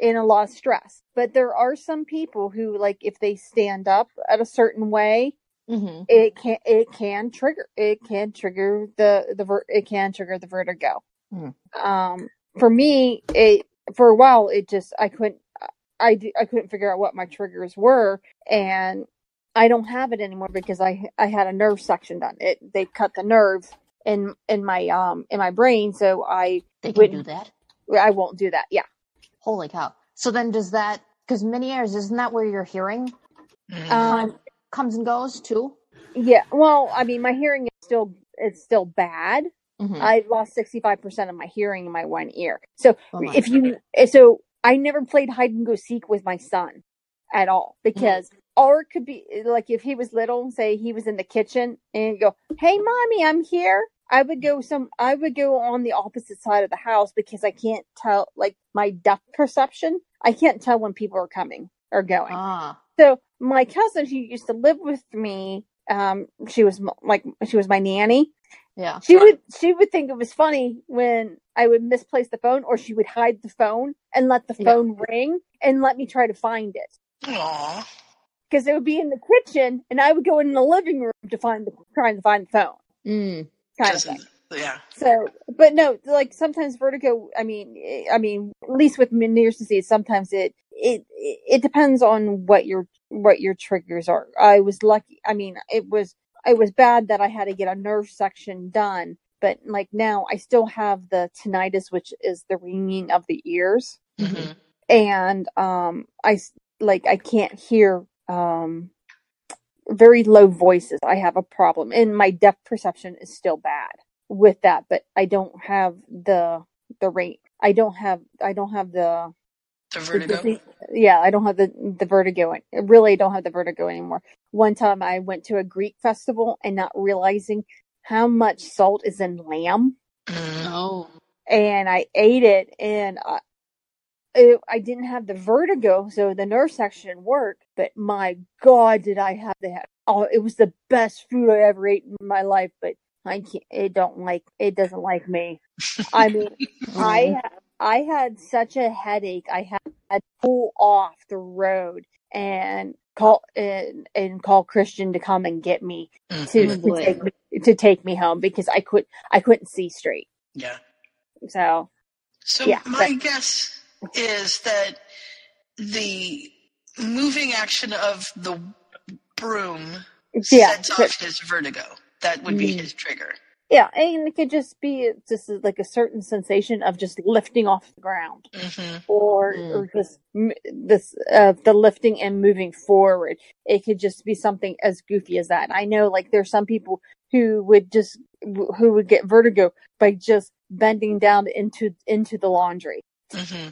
Speaker 4: and a lot of stress. But there are some people who like if they stand up at a certain way,
Speaker 1: Mm-hmm.
Speaker 4: it can it can trigger it can trigger the the ver- it can trigger the vertigo.
Speaker 1: Hmm.
Speaker 4: Um, for me, it for a while it just I couldn't I I couldn't figure out what my triggers were, and I don't have it anymore because I I had a nerve section done. It they cut the nerve in in my um in my brain, so I
Speaker 1: They can do that.
Speaker 4: I won't do that. Yeah.
Speaker 1: Holy cow! So then, does that? Because Meniere's isn't that where you're hearing
Speaker 2: Mhm.
Speaker 4: Um.
Speaker 1: Comes and goes too?
Speaker 4: Yeah. Well, I mean, my hearing is still it's still bad.
Speaker 1: Mm-hmm.
Speaker 4: I've lost 65% of my hearing in my one ear. So
Speaker 1: Oh
Speaker 4: if you, so I never played hide and go seek with my son at all because, or it could be like if he was little, say he was in the kitchen and go, Hey mommy, I'm here. I would go some, I would go on the opposite side of the house because I can't tell, like my depth perception. I can't tell when people are coming or going.
Speaker 1: ah,
Speaker 4: So my cousin who used to live with me, um, she was like, she was my nanny
Speaker 1: yeah.
Speaker 4: she would she would think it was funny when I would misplace the phone or she would hide the phone and let the
Speaker 1: Yeah.
Speaker 4: phone ring and let me try to find it
Speaker 2: Aw.
Speaker 4: because it would be in the kitchen and I would go in the living room to find the trying to find the phone
Speaker 1: Mm.
Speaker 4: kind of
Speaker 2: Doesn't-
Speaker 4: thing.
Speaker 2: Yeah.
Speaker 4: So, but no, like sometimes vertigo. I mean, I mean, at least with Meniere's disease, sometimes it it it depends on what your what your triggers are. I was lucky. I mean, it was it was bad that I had to get a nerve section done, but like now I still have the tinnitus, which is the ringing of the ears,
Speaker 2: Mhm.
Speaker 4: and um, I like I can't hear um very low voices. I have a problem, and my depth perception is still bad with that. But I don't have the the rate. I don't have. I don't have the.
Speaker 2: The
Speaker 4: the
Speaker 2: vertigo.
Speaker 4: Disney- yeah, I don't have the the vertigo. I really don't have the vertigo anymore. One time I went to a Greek festival and not realizing how much salt is in lamb
Speaker 2: Mm.
Speaker 1: Oh.
Speaker 4: and I ate it, and I, it, I didn't have the vertigo, so the nerve section worked. But my God, did I have that? Oh, it was the best food I ever ate in my life. But I can't. It don't like. It doesn't like me. I mean, I I had such a headache. I had to pull off the road and call and, and call Christian to come and get me to,
Speaker 2: Mhm.
Speaker 1: Oh,
Speaker 4: to take me to take me home because I could I couldn't see straight.
Speaker 2: Yeah.
Speaker 4: So
Speaker 2: So
Speaker 4: Yeah,
Speaker 2: my
Speaker 4: but-
Speaker 2: guess is that the moving action of the broom
Speaker 4: yeah,
Speaker 2: sets off his vertigo. That would be
Speaker 1: Mm.
Speaker 2: his trigger.
Speaker 4: yeah, and it could just be just like a certain sensation of just lifting off the ground,
Speaker 2: hmm
Speaker 4: or
Speaker 1: Mm.
Speaker 4: or just this uh, the lifting and moving forward. It could just be something as goofy as that. I know, like there's some people who would just who would get vertigo by just bending down into into the laundry.
Speaker 2: hmm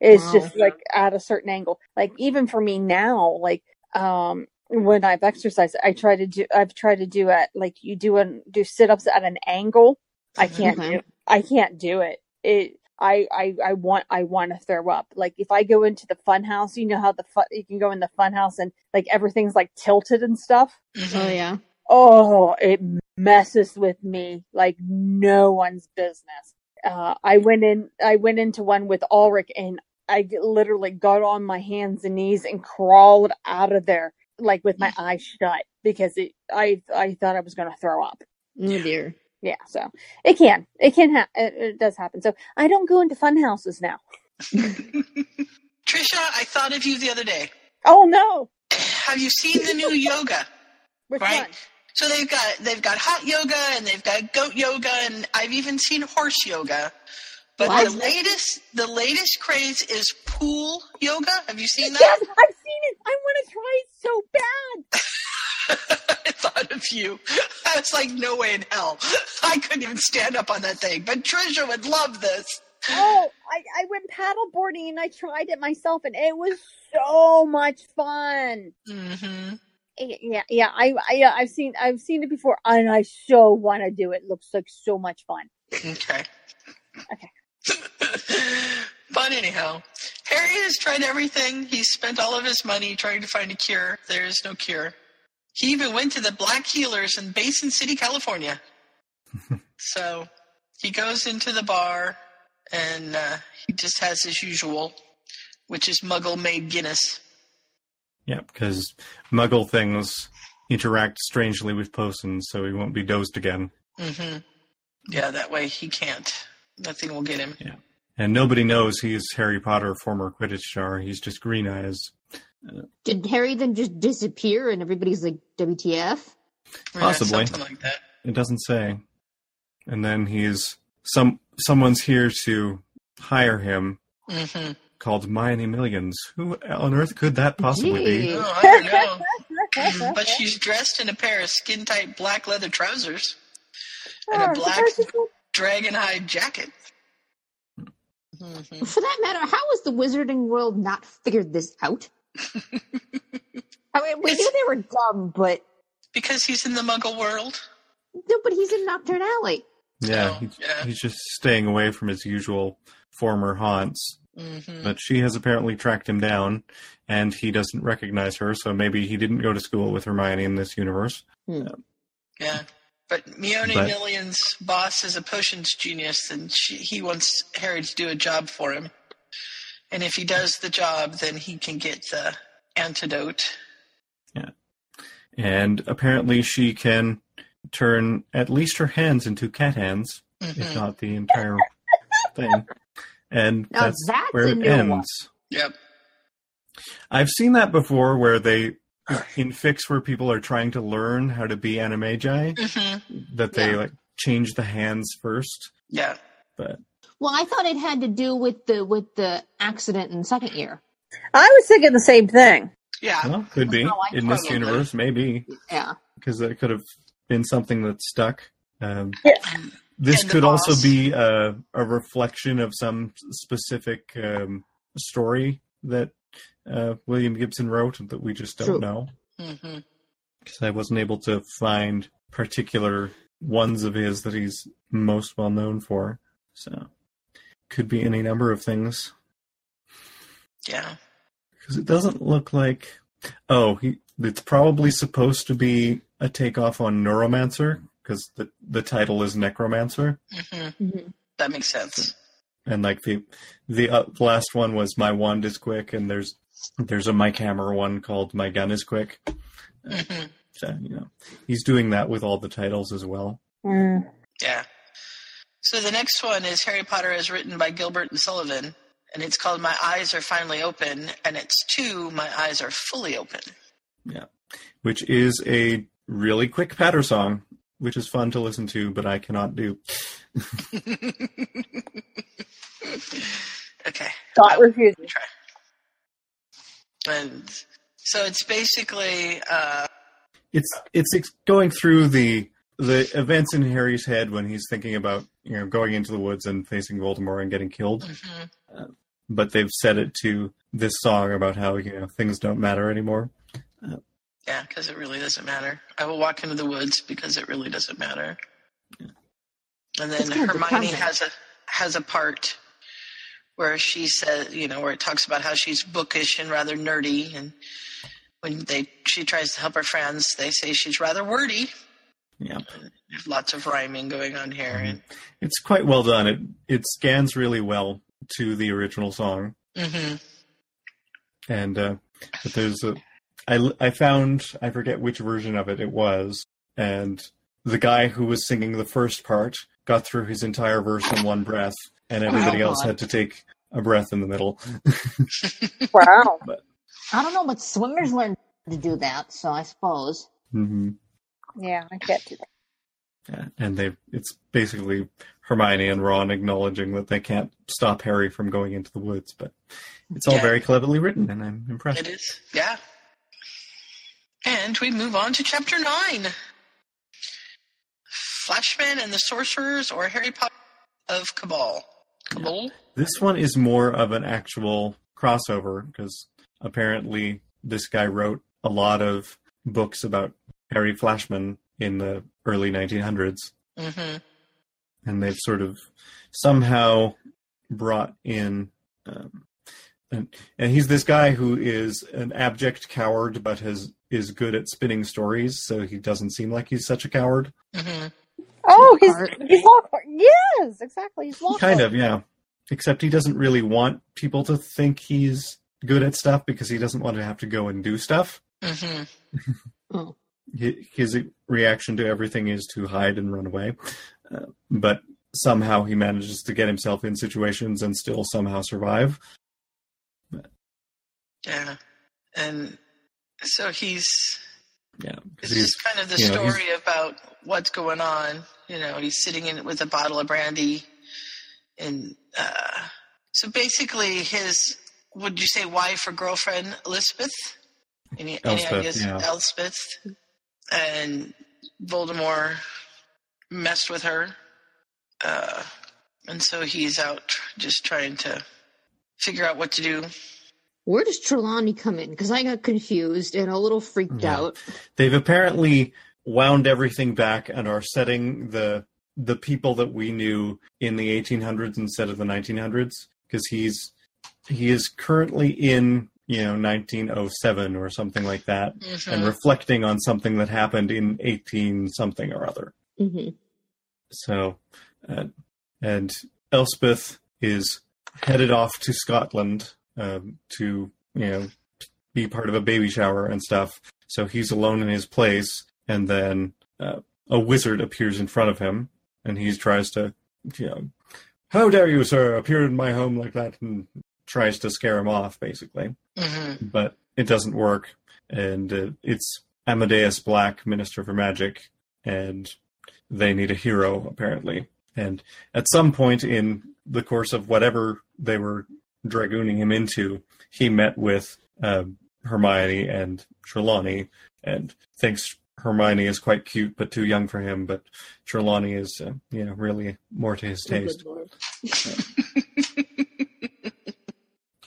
Speaker 4: It's
Speaker 1: Wow.
Speaker 4: just like at a certain angle. Like even for me now, like um when I've exercised, I try to do I've tried to do it like you do and do sit ups at an angle. I can't
Speaker 1: Okay.
Speaker 4: do I can't do it. It I, I, I want I want to throw up. Like if I go into the fun house, you know how the fun you can go in the fun house and like everything's like tilted and stuff.
Speaker 2: hmm
Speaker 1: Oh yeah.
Speaker 4: Oh, it messes with me like no one's business. Uh, I went in, I went into one with Ulrich and I literally got on my hands and knees and crawled out of there like with my eyes shut because it, I, I thought I was going to throw up.
Speaker 1: Oh dear.
Speaker 4: Yeah. So it can, it can ha- it, it does happen. So I don't go into fun houses now.
Speaker 2: Trisha, I thought of you the other day.
Speaker 4: Oh no.
Speaker 2: Have you seen the new yoga?
Speaker 4: Which
Speaker 2: Right.
Speaker 4: one?
Speaker 2: So they've got they've got hot yoga and they've got goat yoga and I've even seen horse yoga. But
Speaker 6: What?
Speaker 2: the latest the latest craze is pool yoga. Have you seen that? Yes.
Speaker 6: I've seen it. I want to try it so bad.
Speaker 2: I thought of you. I was like, no way in hell. I couldn't even stand up on that thing. But Trisha would love this.
Speaker 6: Oh, I, I went paddleboarding and I tried it myself and it was so much fun.
Speaker 2: Mm-hmm.
Speaker 6: Eh, Yeah, yeah, I, I, yeah, I've seen, I've seen it before, and I so want to do it. Looks like so much fun.
Speaker 2: Okay.
Speaker 6: Okay.
Speaker 2: But anyhow, Harry has tried everything. He's spent all of his money trying to find a cure. There is no cure. He even went to the Black Healers in Basin City, California. so he goes into the bar and uh, he just has his usual, which is Muggle made Guinness.
Speaker 3: Yeah, because Muggle things interact strangely with potions, so he won't be dozed again.
Speaker 2: hmm Yeah, that way he can't. Nothing will get him.
Speaker 3: Yeah. And nobody knows he's Harry Potter, former Quidditch star. He's just green eyes.
Speaker 1: Did Harry then just disappear and everybody's like, WTF?
Speaker 2: Yeah,
Speaker 3: Possibly.
Speaker 2: something like that.
Speaker 3: It doesn't say. And then he's some someone's here to hire him
Speaker 2: hmm
Speaker 3: called Mighty Millions. Who on earth could that possibly be?
Speaker 2: Oh, I don't know. But she's dressed in a pair of skin tight black leather trousers and a black
Speaker 6: surprised it's not-
Speaker 2: dragon hide jacket. Mhm.
Speaker 1: For that matter, how has the wizarding world not figured this out? I mean, we knew they were dumb, but
Speaker 2: Because he's in the muggle world.
Speaker 1: no, but he's in Knockturn Alley.
Speaker 3: Yeah,
Speaker 2: Oh,
Speaker 3: he's,
Speaker 2: yeah.
Speaker 3: he's just staying away from his usual former haunts.
Speaker 2: hmm
Speaker 3: But she has apparently tracked him down, and he doesn't recognize her, so maybe he didn't go to school with Hermione in this universe.
Speaker 2: Yeah. But Mione
Speaker 3: But-
Speaker 2: Million's boss is a potions genius, and she, he wants Harry to do a job for him. And if he does the job, then he can get the antidote. Yeah.
Speaker 3: And apparently she can turn at least her hands into cat hands, if
Speaker 2: Mhm.
Speaker 3: not the entire thing. And
Speaker 1: Now
Speaker 3: that's,
Speaker 1: that's
Speaker 3: where it
Speaker 1: new one.
Speaker 3: ends.
Speaker 2: Yep.
Speaker 3: I've seen that before where they in fics where people are trying to learn how to be animagi,
Speaker 2: hmm
Speaker 3: that they
Speaker 1: Yeah.
Speaker 3: like change the hands first.
Speaker 2: Yeah.
Speaker 3: But
Speaker 1: Well, I thought it had to do with the with the accident in second year.
Speaker 6: I was thinking the same thing.
Speaker 2: Yeah.
Speaker 3: well, could be
Speaker 1: how I
Speaker 3: in this
Speaker 2: probably-
Speaker 3: universe, maybe
Speaker 1: Yeah.
Speaker 3: because it could have been something that stuck. Um,
Speaker 6: Yeah.
Speaker 3: this
Speaker 2: And the
Speaker 3: could also be a, a reflection of some specific um, story that uh, William Gibson wrote that we just don't
Speaker 1: True.
Speaker 3: know because I wasn't able to find particular ones of his that he's most well known for. So could be any number of things
Speaker 2: Yeah.
Speaker 3: because it doesn't look like. Oh, he, it's probably supposed to be a takeoff on Neuromancer because the the title is Necromancer,
Speaker 2: hmm
Speaker 1: hmm
Speaker 2: That makes sense.
Speaker 3: And like the the uh, last one was My Wand is Quick, and there's there's a Mike Hammer one called My Gun is Quick.
Speaker 2: hmm
Speaker 3: So you know he's doing that with all the titles as well.
Speaker 6: Mm.
Speaker 2: Yeah. So the next one is Harry Potter as written by Gilbert and Sullivan, and it's called My Eyes Are Finally Open, and it's two My Eyes Are Fully Open.
Speaker 3: Yeah, which is a really quick patter song, which is fun to listen to, but I cannot do.
Speaker 2: okay.
Speaker 6: Dot refusing.
Speaker 2: Try. And so it's basically uh,
Speaker 3: It's it's ex- going through the the events in Harry's head when he's thinking about you know going into the woods and facing Voldemort and getting killed.
Speaker 2: mhm.
Speaker 3: But they've set it to this song about how you know things don't matter anymore.
Speaker 2: Yeah, because it really doesn't matter. I will walk into the woods because it really doesn't matter. And then Hermione has a has a part where she says, you know, where it talks about how she's bookish and rather nerdy, and when they she tries to help her friends, they say she's rather wordy.
Speaker 3: Yeah,
Speaker 2: There's lots of rhyming going on here, and
Speaker 3: it's quite well done. It it scans really well to the original song.
Speaker 2: Mm-hmm.
Speaker 3: and uh, but there's a I I found I forget which version of it it was, and the guy who was singing the first part got through his entire verse in one breath, and everybody
Speaker 1: Oh,
Speaker 3: else
Speaker 1: God.
Speaker 3: had to take a breath in the middle.
Speaker 6: Wow.
Speaker 1: I don't know, but swimmers learn to do that, so I suppose.
Speaker 3: hmm
Speaker 6: Yeah, I can't do that.
Speaker 3: Yeah, and they it's basically Hermione and Ron acknowledging that they can't stop Harry from going into the woods, but it's all
Speaker 2: Yeah.
Speaker 3: very cleverly written, and I'm impressed.
Speaker 2: It is, yeah. And we move on to chapter nine. Flashman and the Sorcerers, or Harry Potter of Cabal. Cabal?
Speaker 3: This one is more of an actual crossover because apparently this guy wrote a lot of books about Harry Flashman in the early 1900s,
Speaker 2: Mm-hmm.
Speaker 3: and they've sort of somehow brought in. Um, and, and he's this guy who is an abject coward, but has is good at spinning stories, so he doesn't seem like he's such a coward.
Speaker 2: Mm-hmm.
Speaker 6: Oh, he's
Speaker 1: Lockhart.
Speaker 6: he's Lockhart. Yes, exactly. He's Lockhart.
Speaker 3: Kind of, yeah. Except he doesn't really want people to think he's good at stuff because he doesn't want to have to go and do stuff.
Speaker 2: Mm-hmm.
Speaker 3: Hi- His reaction to everything is to hide and run away. Uh, but somehow he manages to get himself in situations and still somehow survive.
Speaker 2: Yeah. And so he's
Speaker 3: yeah.
Speaker 2: This is kind of the
Speaker 3: you know,
Speaker 2: story about what's going on. You know, he's sitting in with a bottle of brandy, and uh, so basically, his would you say wife or girlfriend Elizabeth? Any, any ideas?
Speaker 3: yeah.
Speaker 2: Elspeth, and Voldemort messed with her, uh, and so he's out just trying to figure out what to do.
Speaker 1: Where does Trelawney come in? Because I got confused and a little freaked
Speaker 3: Yeah.
Speaker 1: out.
Speaker 3: They've apparently wound everything back and are setting the the people that we knew in the 1800s instead of the 1900s because he's he is currently in you know 1907 or something like that
Speaker 2: Mhm.
Speaker 3: and reflecting on something that happened in 18 something or other
Speaker 1: hmm
Speaker 3: so uh, and elspeth is headed off to scotland um, to you know be part of a baby shower and stuff so he's alone in his place and then uh, a wizard appears in front of him and he tries to you know how dare you sir appear in my home like that and tries to scare him off basically
Speaker 2: hmm
Speaker 3: but it doesn't work. And uh, it's Amadeus Black, Minister for Magic, and they need a hero apparently. And at some point in the course of whatever they were dragooning him into, he met with um, Hermione and Trelawney, and thinks Hermione is quite cute but too young for him. But Trelawney is, uh, you know, really more to his taste.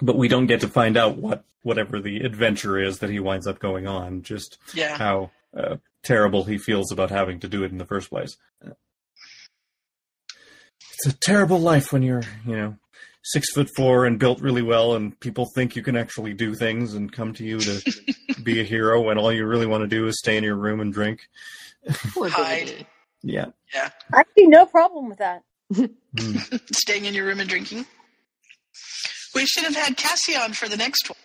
Speaker 3: but we don't get to find out what whatever the adventure is that he winds up going on. Just
Speaker 2: Yeah.
Speaker 3: how uh, terrible he feels about having to do it in the first place. It's a terrible life when you're, you know, six foot four and built really well, and people think you can actually do things and come to you to be a hero when all you really want to do is stay in your room and drink.
Speaker 2: Hide.
Speaker 3: Yeah.
Speaker 2: Yeah.
Speaker 6: I see no problem with that.
Speaker 3: Mm.
Speaker 2: Staying in your room and drinking. We should have had Cassie on for the next one.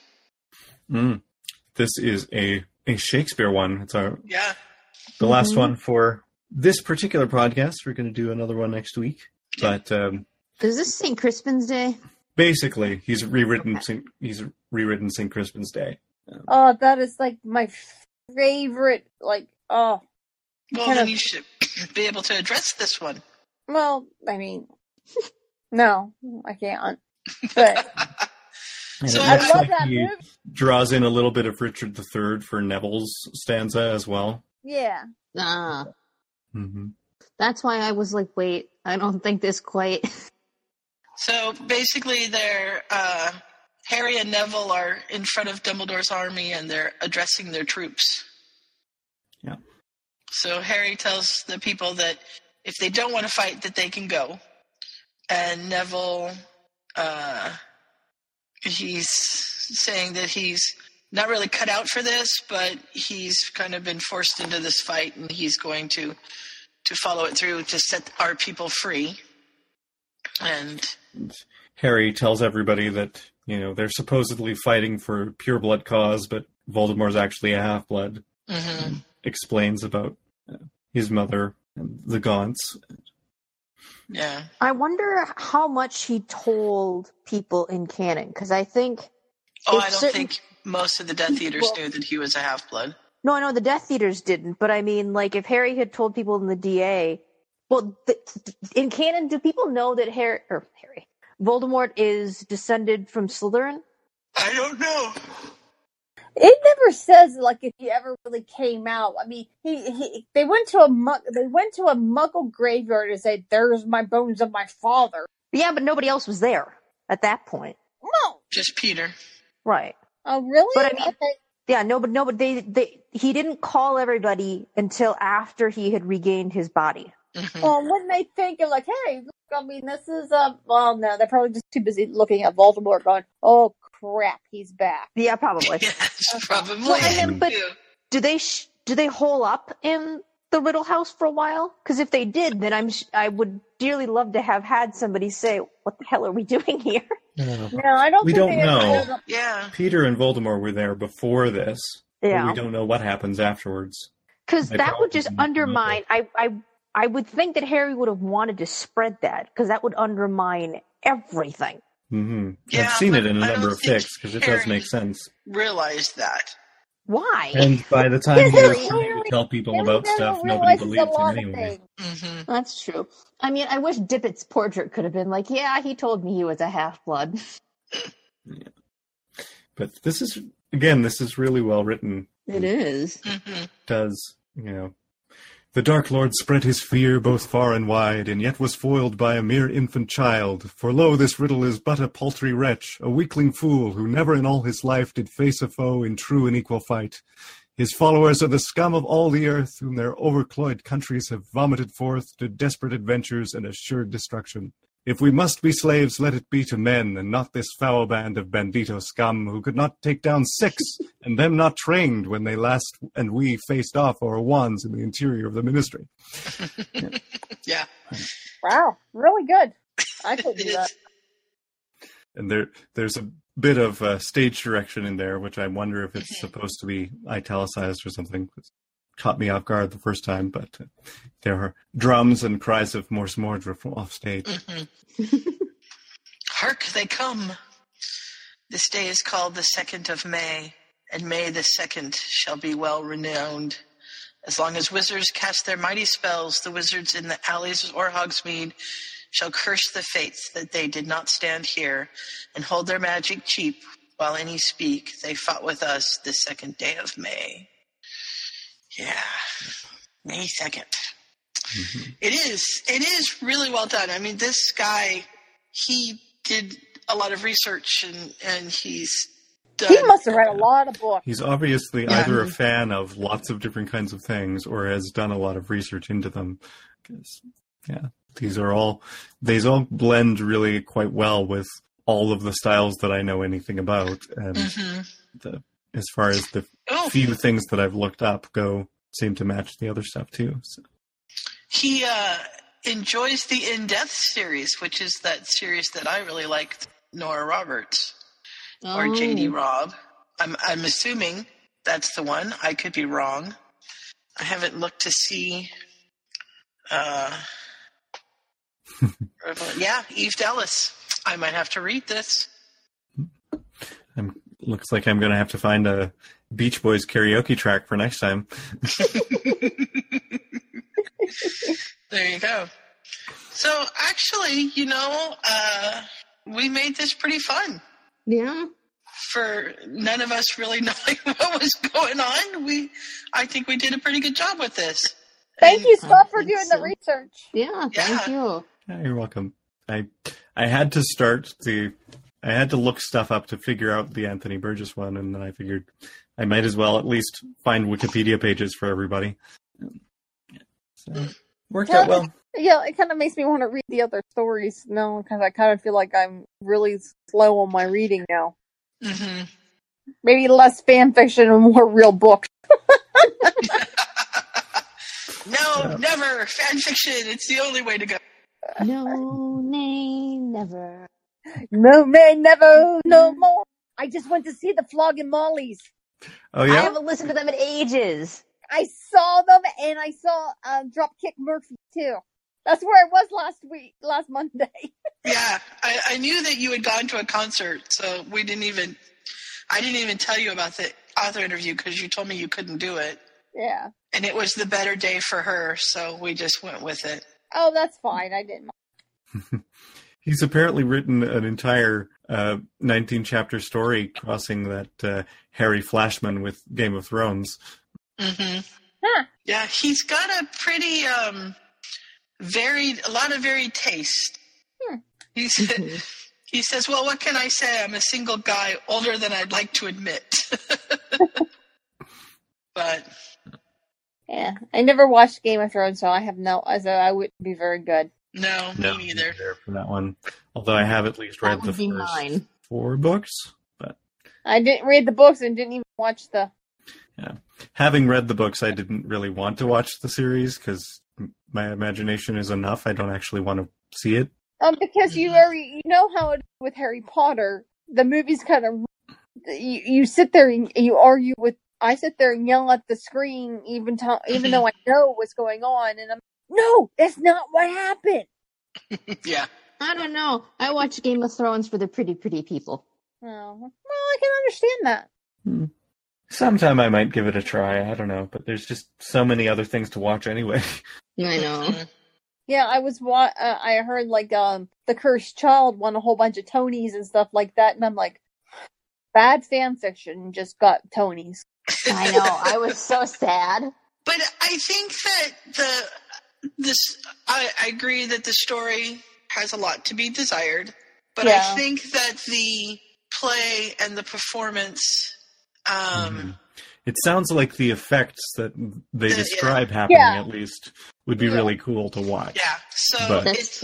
Speaker 3: Mm. This is a a Shakespeare one. It's our
Speaker 2: Yeah.
Speaker 3: the last
Speaker 1: Mhm.
Speaker 3: one for this particular podcast. We're going to do another one next week. But um,
Speaker 1: Is this St. Crispin's Day?
Speaker 3: basically, he's rewritten. Saint, he's rewritten Saint Crispin's Day.
Speaker 6: Oh, that is like my favorite. Like, oh,
Speaker 2: Well,
Speaker 6: Kind
Speaker 2: then
Speaker 6: of-
Speaker 2: you should be able to address this one.
Speaker 6: well, I mean, no, I can't. But
Speaker 2: So
Speaker 3: it
Speaker 2: I
Speaker 6: love
Speaker 3: like
Speaker 6: that
Speaker 3: he
Speaker 6: movie.
Speaker 3: draws in a little bit of Richard III for Neville's stanza as well.
Speaker 6: yeah,
Speaker 1: Ah,
Speaker 3: hmm
Speaker 1: that's why I was like, wait, I don't think this quite.
Speaker 2: So basically, they're uh, Harry and Neville are in front of Dumbledore's army, and they're addressing their troops.
Speaker 3: Yeah.
Speaker 2: So Harry tells the people that if they don't want to fight, that they can go, and Neville, uh, he's saying that he's not really cut out for this, but he's kind of been forced into this fight, and he's going to to follow it through to set our people free. And
Speaker 3: Harry tells everybody that you know they're supposedly fighting for pure blood cause, but Voldemort's actually a half blood.
Speaker 2: mhm.
Speaker 3: Explains about uh, his mother and the Gaunts.
Speaker 2: yeah.
Speaker 1: I wonder how much he told people in canon, because I think
Speaker 2: Oh, I don't
Speaker 1: certain-
Speaker 2: think most of the Death Eaters
Speaker 1: Well-
Speaker 2: knew that he was a half blood.
Speaker 1: No, I know the Death Eaters didn't, but I mean, like, if Harry had told people in the DA, well, th- in canon, do people know that Harry or Harry Voldemort is descended from Slytherin?
Speaker 2: I don't know.
Speaker 4: It never says like if he ever really came out. I mean, he, he they went to a they went to a Muggle graveyard and said, "There's my bones of my father."
Speaker 1: Yeah, but nobody else was there at that point,
Speaker 4: No,
Speaker 2: Just Peter.
Speaker 1: right?
Speaker 4: oh really?
Speaker 1: But I mean-
Speaker 4: okay.
Speaker 1: Yeah, no, but no, but they, they he didn't call everybody until after he had regained his body.
Speaker 2: Mhm.
Speaker 4: Well, wouldn't they think of like, hey, look, I mean, this is a well, no, they're probably just too busy looking at Voldemort, going, "Oh crap, he's back."
Speaker 1: Yeah, probably.
Speaker 2: yes, probably.
Speaker 1: Well, and then- but- do they sh- do they hole up in the Riddle House for a while? Because if they did, then I'm sh- I would dearly love to have had somebody say, "What the hell are we doing here?"
Speaker 3: Uh,
Speaker 4: No, I don't.
Speaker 3: We
Speaker 4: think
Speaker 3: don't
Speaker 4: they
Speaker 3: know.
Speaker 4: showed
Speaker 2: yeah.
Speaker 3: Peter and Voldemort were there before this. but
Speaker 1: Yeah,
Speaker 3: we don't know what happens afterwards.
Speaker 1: because that would just undermine. I I I would think that Harry would have wanted to spread that because that would undermine everything.
Speaker 3: Mm-hmm.
Speaker 2: Yeah,
Speaker 3: I've seen it in a
Speaker 2: I
Speaker 3: number of
Speaker 2: think
Speaker 3: fics because it does make sense.
Speaker 2: Realized that.
Speaker 1: Why?
Speaker 3: And by the time
Speaker 4: Yes,
Speaker 3: he was trying to tell people about stuff, nobody
Speaker 4: realize
Speaker 3: believed him anyway.
Speaker 4: things.
Speaker 2: hmm
Speaker 1: That's true. I mean, I wish Dippett's portrait could have been like, yeah, he told me he was a half blood.
Speaker 3: But this is again, this is really well written.
Speaker 1: It is.
Speaker 2: hmm
Speaker 3: Does you know? The Dark Lord spread his fear both far and wide, and yet was foiled by a mere infant child. For lo, this riddle is but a paltry wretch, a weakling fool, who never in all his life did face a foe in true and equal fight. His followers are the scum of all the earth, whom their overcloyed countries have vomited forth to desperate adventures and assured destruction. If we must be slaves, let it be to men, and not this foul band of bandito scum, who could not take down six, and them not trained when they last and we faced off our wands in the interior of the ministry.
Speaker 2: Yeah.
Speaker 4: Wow, really good. I could do that.
Speaker 3: And there, there's a bit of uh, stage direction in there, which I wonder if it's supposed to be italicized or something. It caught me off guard the first time, but uh, there are drums and cries of Morsmordre from off stage.
Speaker 2: Mhm. Hark, they come. This day is called the 2nd of May, and May the 2nd shall be well renowned. As long as wizards cast their mighty spells, the wizards in the alleys or Hogsmeade shall curse the fates that they did not stand here and hold their magic cheap while any speak. They fought with us the second day of May. Yeah, May 2nd. It is. It is really well done. I mean, this guy, he did a lot of research and and he's done.
Speaker 4: He must have read a lot of books.
Speaker 3: He's obviously
Speaker 2: Yeah.
Speaker 3: either a fan of lots of different kinds of things or has done a lot of research into them. 'Cause, yeah, these are all, these all blend really quite well with all of the styles that I know anything about. And
Speaker 2: Mhm.
Speaker 3: the, as far as the
Speaker 2: Oh,
Speaker 3: few things that I've looked up go, seem to match the other stuff too. So,
Speaker 2: he uh, enjoys the In Death series, which is that series that I really liked, Nora Roberts or
Speaker 1: Oh.
Speaker 2: JD Robb. I'm I'm assuming that's the one. I could be wrong. I haven't looked to see. Uh, yeah, Eve Dallas. I might have to read this.
Speaker 3: I'm, looks like I'm going to have to find a Beach Boys karaoke track for next time.
Speaker 2: There you go. So actually, you know, uh, we made this pretty fun.
Speaker 1: Yeah.
Speaker 2: For none of us really knowing what was going on, we I think we did a pretty good job with this.
Speaker 4: Thank
Speaker 2: And-
Speaker 4: you, Scott, for doing
Speaker 1: so.
Speaker 4: the research.
Speaker 1: Yeah. Thank
Speaker 2: Yeah.
Speaker 1: you.
Speaker 3: Yeah, you're welcome. I I had to start the I had to look stuff up to figure out the Anthony Burgess one, and then I figured I might as well at least find Wikipedia pages for everybody. So worked out well.
Speaker 4: Yeah, it kind of makes me want to read the other stories now because I kind of feel like I'm really slow on my reading now.
Speaker 2: Mhm.
Speaker 4: Maybe less fan fiction and more real books.
Speaker 2: No, never fan fiction. It's the only way to go.
Speaker 1: No name, never.
Speaker 4: No man, never, no more. I just went to see the Flogging Mollies.
Speaker 3: Oh yeah.
Speaker 1: I haven't listened to them in ages.
Speaker 4: I saw them and I saw uh, Dropkick Murphy too. That's where I was last week, last Monday.
Speaker 2: Yeah, I, I knew that you had gone to a concert, so we didn't even. I didn't even tell you about the author interview because you told me you couldn't do it,
Speaker 4: Yeah.
Speaker 2: and it was the better day for her, so we just went with it.
Speaker 4: Oh, that's fine. I didn't.
Speaker 3: He's apparently written an entire uh, 19 chapter story crossing that uh, Harry Flashman with Game of Thrones.
Speaker 2: hmm
Speaker 4: Huh.
Speaker 2: Yeah, he's got a pretty um, varied, a lot of varied taste.
Speaker 4: Hmm.
Speaker 2: He said, he says, "Well, what can I say? I'm a single guy, older than I'd like to admit." but
Speaker 4: Yeah. I never watched Game of Thrones, so I have no. So I wouldn't be very good.
Speaker 2: No,
Speaker 3: No,
Speaker 2: me neither.
Speaker 3: for that one. Although I have at least read the first
Speaker 1: mine.
Speaker 3: four books. But
Speaker 4: I didn't read the books and didn't even watch the.
Speaker 3: Yeah, having read the books, I didn't really want to watch the series because my imagination is enough. I don't actually want to see it.
Speaker 4: Um, because you
Speaker 2: Mhm.
Speaker 4: already you know how it is with Harry Potter. The movies kind of you you sit there and you argue with. I sit there and yell at the screen, even to, even though I know what's going on, and I'm no, that's not what happened.
Speaker 2: yeah,
Speaker 1: I don't know. I watch Game of Thrones for the pretty, pretty people.
Speaker 4: Oh, well, I can understand that.
Speaker 3: Sometime I might give it a try. I don't know, but there's just so many other things to watch anyway.
Speaker 1: I know.
Speaker 4: Yeah, I was wa- uh, I heard like um the cursed child won a whole bunch of Tonys and stuff like that, and I'm like, bad fan fiction just got Tonys.
Speaker 1: I know. I was so sad.
Speaker 2: But I think that the this I, I agree that the story has a lot to be desired, but
Speaker 4: Yeah.
Speaker 2: I think that the play and the performance, um,
Speaker 3: Mhm. It sounds like the effects that they
Speaker 2: Yeah.
Speaker 3: describe happening,
Speaker 4: Yeah.
Speaker 3: at least, would be
Speaker 4: Yeah.
Speaker 3: really cool to watch.
Speaker 2: yeah. So
Speaker 3: But-
Speaker 2: it's.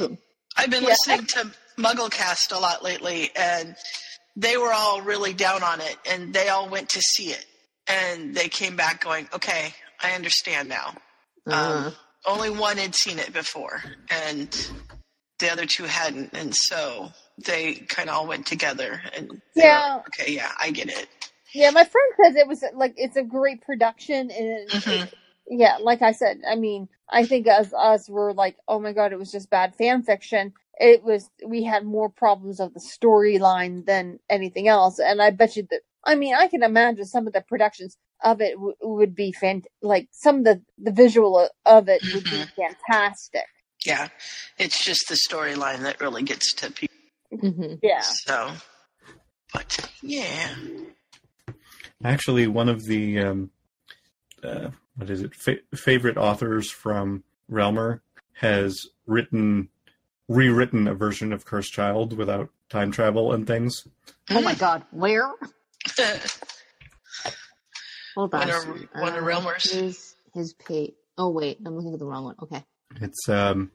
Speaker 2: I've been
Speaker 4: Yeah.
Speaker 2: listening to MuggleCast a lot lately, and they were all really down on it, and they all went to see it, and they came back going, "Okay, I understand now."
Speaker 1: Uh,
Speaker 2: Um, only one had seen it before, and the other two hadn't, and so they kind of all went together. And
Speaker 4: Yeah.
Speaker 2: like, okay, yeah, I get it.
Speaker 4: Yeah, my friend says it was like it's a great production, and it,
Speaker 2: Mhm.
Speaker 4: yeah, like I said, I mean, I think as us were like, oh my god, it was just bad fan fiction. It was we had more problems of the storyline than anything else, and I bet you that. I mean, I can imagine some of the productions of it w- would be fant like some of the the visual of it would be fantastic.
Speaker 2: Yeah, it's just the storyline that really gets to people.
Speaker 1: mhm.
Speaker 4: Yeah,
Speaker 2: So, but yeah,
Speaker 3: Actually, one of the um, uh, what is it? Fa- favorite authors from Realmer has written, rewritten a version of Cursed Child without time travel and things.
Speaker 1: Oh my god, where? Hold on.
Speaker 2: One of-
Speaker 1: Uh,
Speaker 2: Realmers.
Speaker 1: His, his page. Oh wait, I'm looking at the wrong one. Okay.
Speaker 3: It's um,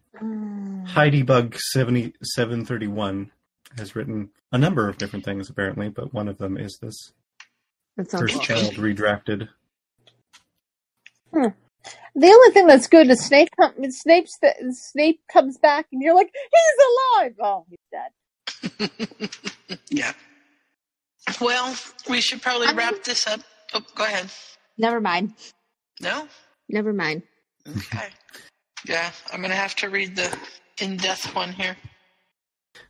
Speaker 3: Heidi Bug seventy seven thirty one has written a number of different things apparently, but one of them is this
Speaker 1: That sounds
Speaker 3: Cursed
Speaker 1: awesome.
Speaker 3: Child redrafted.
Speaker 4: the only thing that's good is Snape. Com- Snape's Snape comes back, and you're like, he's alive. Oh, he's dead.
Speaker 2: yeah. Well, we should probably
Speaker 1: I mean-
Speaker 2: wrap this up. Oh, go ahead.
Speaker 1: Never mind.
Speaker 2: No?
Speaker 1: Never mind.
Speaker 2: Okay. Yeah, I'm gonna have to read the In Death one here.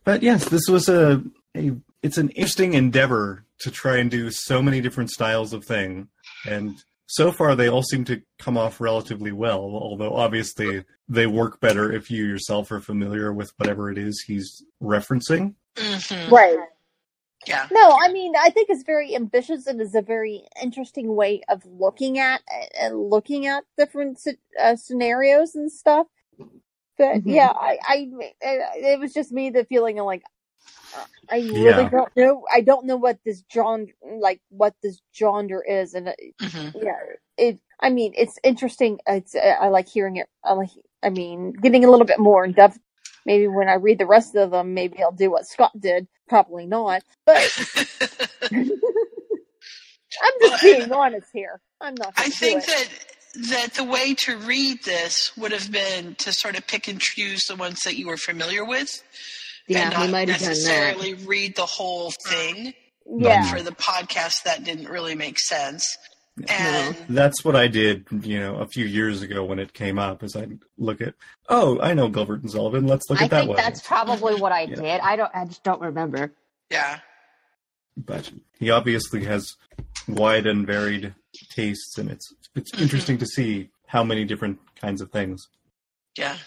Speaker 3: But yes, this was a, a it's an interesting endeavor to try and do so many different styles of thing. And so far they all seem to come off relatively well, although obviously they work better if you yourself are familiar with whatever it is he's referencing.
Speaker 2: hmm
Speaker 4: Right.
Speaker 2: Yeah.
Speaker 4: No, I mean, I think it's very ambitious and is a very interesting way of looking at and looking at different uh, scenarios and stuff. But
Speaker 1: Mhm.
Speaker 4: yeah, I, I, it was just me the feeling of like, uh, I really
Speaker 3: Yeah.
Speaker 4: don't know. I don't know what this genre, like what this genre is, and it,
Speaker 2: hmm
Speaker 4: yeah, it. I mean, it's interesting. It's I like hearing it. I like. I mean, getting a little bit more in depth. Maybe when I read the rest of them, maybe I'll do what Scott did. Probably not, but I'm just
Speaker 2: Well,
Speaker 4: being honest here. I'm not.
Speaker 2: I
Speaker 4: gonna do
Speaker 2: think
Speaker 4: it.
Speaker 2: that that the way to read this would have been to sort of pick and choose the ones that you were familiar with,
Speaker 1: Yeah,
Speaker 2: and
Speaker 1: we
Speaker 2: not
Speaker 1: might have done that.
Speaker 2: necessarily read the whole thing.
Speaker 4: yeah,
Speaker 2: For the podcast, that didn't really make sense. And
Speaker 3: That's what I did, you know, a few years ago when it came up. Is I look at, oh, I know Gilbert and Sullivan. Let's look
Speaker 1: I
Speaker 3: at that
Speaker 1: think
Speaker 3: one.
Speaker 1: that's probably what I
Speaker 3: Yeah.
Speaker 1: did. I don't. I just don't remember.
Speaker 2: yeah,
Speaker 3: But he obviously has wide and varied tastes, and it's it's interesting to see how many different kinds of things.
Speaker 2: Yeah.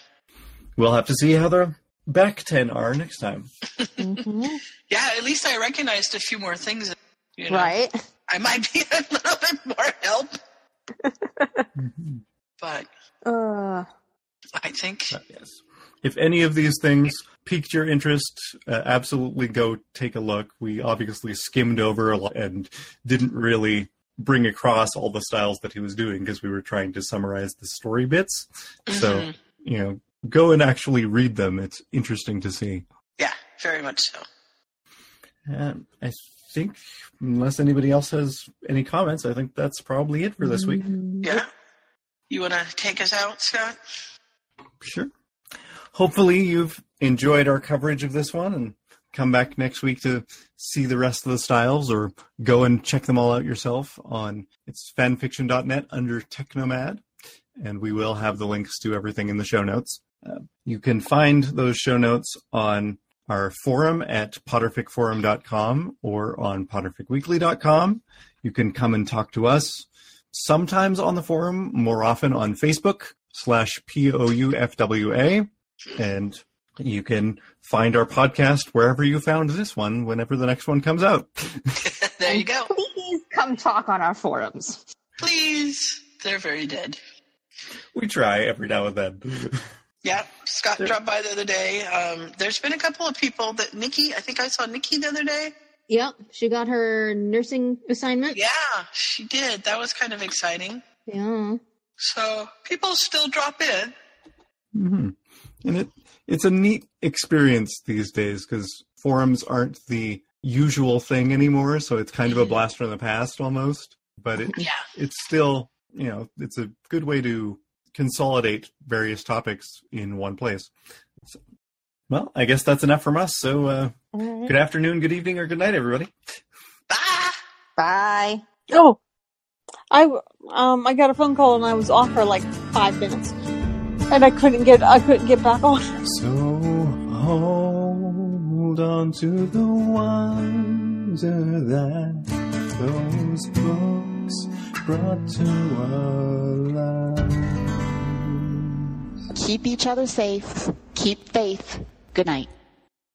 Speaker 3: We'll have to see how the back ten are next time.
Speaker 1: Mm-hmm.
Speaker 2: Yeah, at least I recognized a few more things. You know,
Speaker 1: Right?
Speaker 2: I might be a little bit more help. but
Speaker 1: Uh,
Speaker 2: I think
Speaker 3: yes. If any of these things piqued your interest, uh, absolutely go take a look. We obviously skimmed over a lot and didn't really bring across all the styles that he was doing because we were trying to summarize the story bits. So,
Speaker 2: Mhm.
Speaker 3: you know, go and actually read them. It's interesting to see.
Speaker 2: yeah, very much so.
Speaker 3: Um, I think, unless anybody else has any comments, I think that's probably it for this week.
Speaker 2: Yeah. You want to take us out, Scott?
Speaker 3: Sure. Hopefully, you've enjoyed our coverage of this one and come back next week to see the rest of the styles or go and check them all out yourself on it's fanfiction.net under Technomad. And we will have the links to everything in the show notes. Uh, you can find those show notes on our forum at potterficforum.com or on potterficweekly.com. You can come and talk to us sometimes on the forum, more often on Facebook slash P-O-U-F-W-A. And you can find our podcast wherever you found this one, whenever the next one comes out.
Speaker 2: there you go.
Speaker 1: Please come talk on our forums.
Speaker 2: Please. They're very dead.
Speaker 3: We try every now and then.
Speaker 2: Yeah, Scott dropped by the other day. Um, there's been a couple of people that Nikki, I think I saw Nikki the other day.
Speaker 1: Yep, she got her nursing assignment.
Speaker 2: Yeah, she did. That was kind of exciting.
Speaker 1: Yeah.
Speaker 2: So people still drop in.
Speaker 3: Mm-hmm. And it it's a neat experience these days because forums aren't the usual thing anymore. So it's kind of a blast from the past almost. But it,
Speaker 2: Yeah.
Speaker 3: it's still, you know, it's a good way to consolidate various topics in one place. So, well, I guess that's enough from us. So uh,
Speaker 1: Alright.
Speaker 3: good afternoon, good evening, or good night, everybody. Bye.
Speaker 1: Bye.
Speaker 6: Oh, I um I got a phone call and I was off for like five minutes, and I couldn't get I couldn't get back on.
Speaker 10: So hold on to the wonder that those books brought to our lives.
Speaker 9: Keep each other safe. Keep faith. Good night.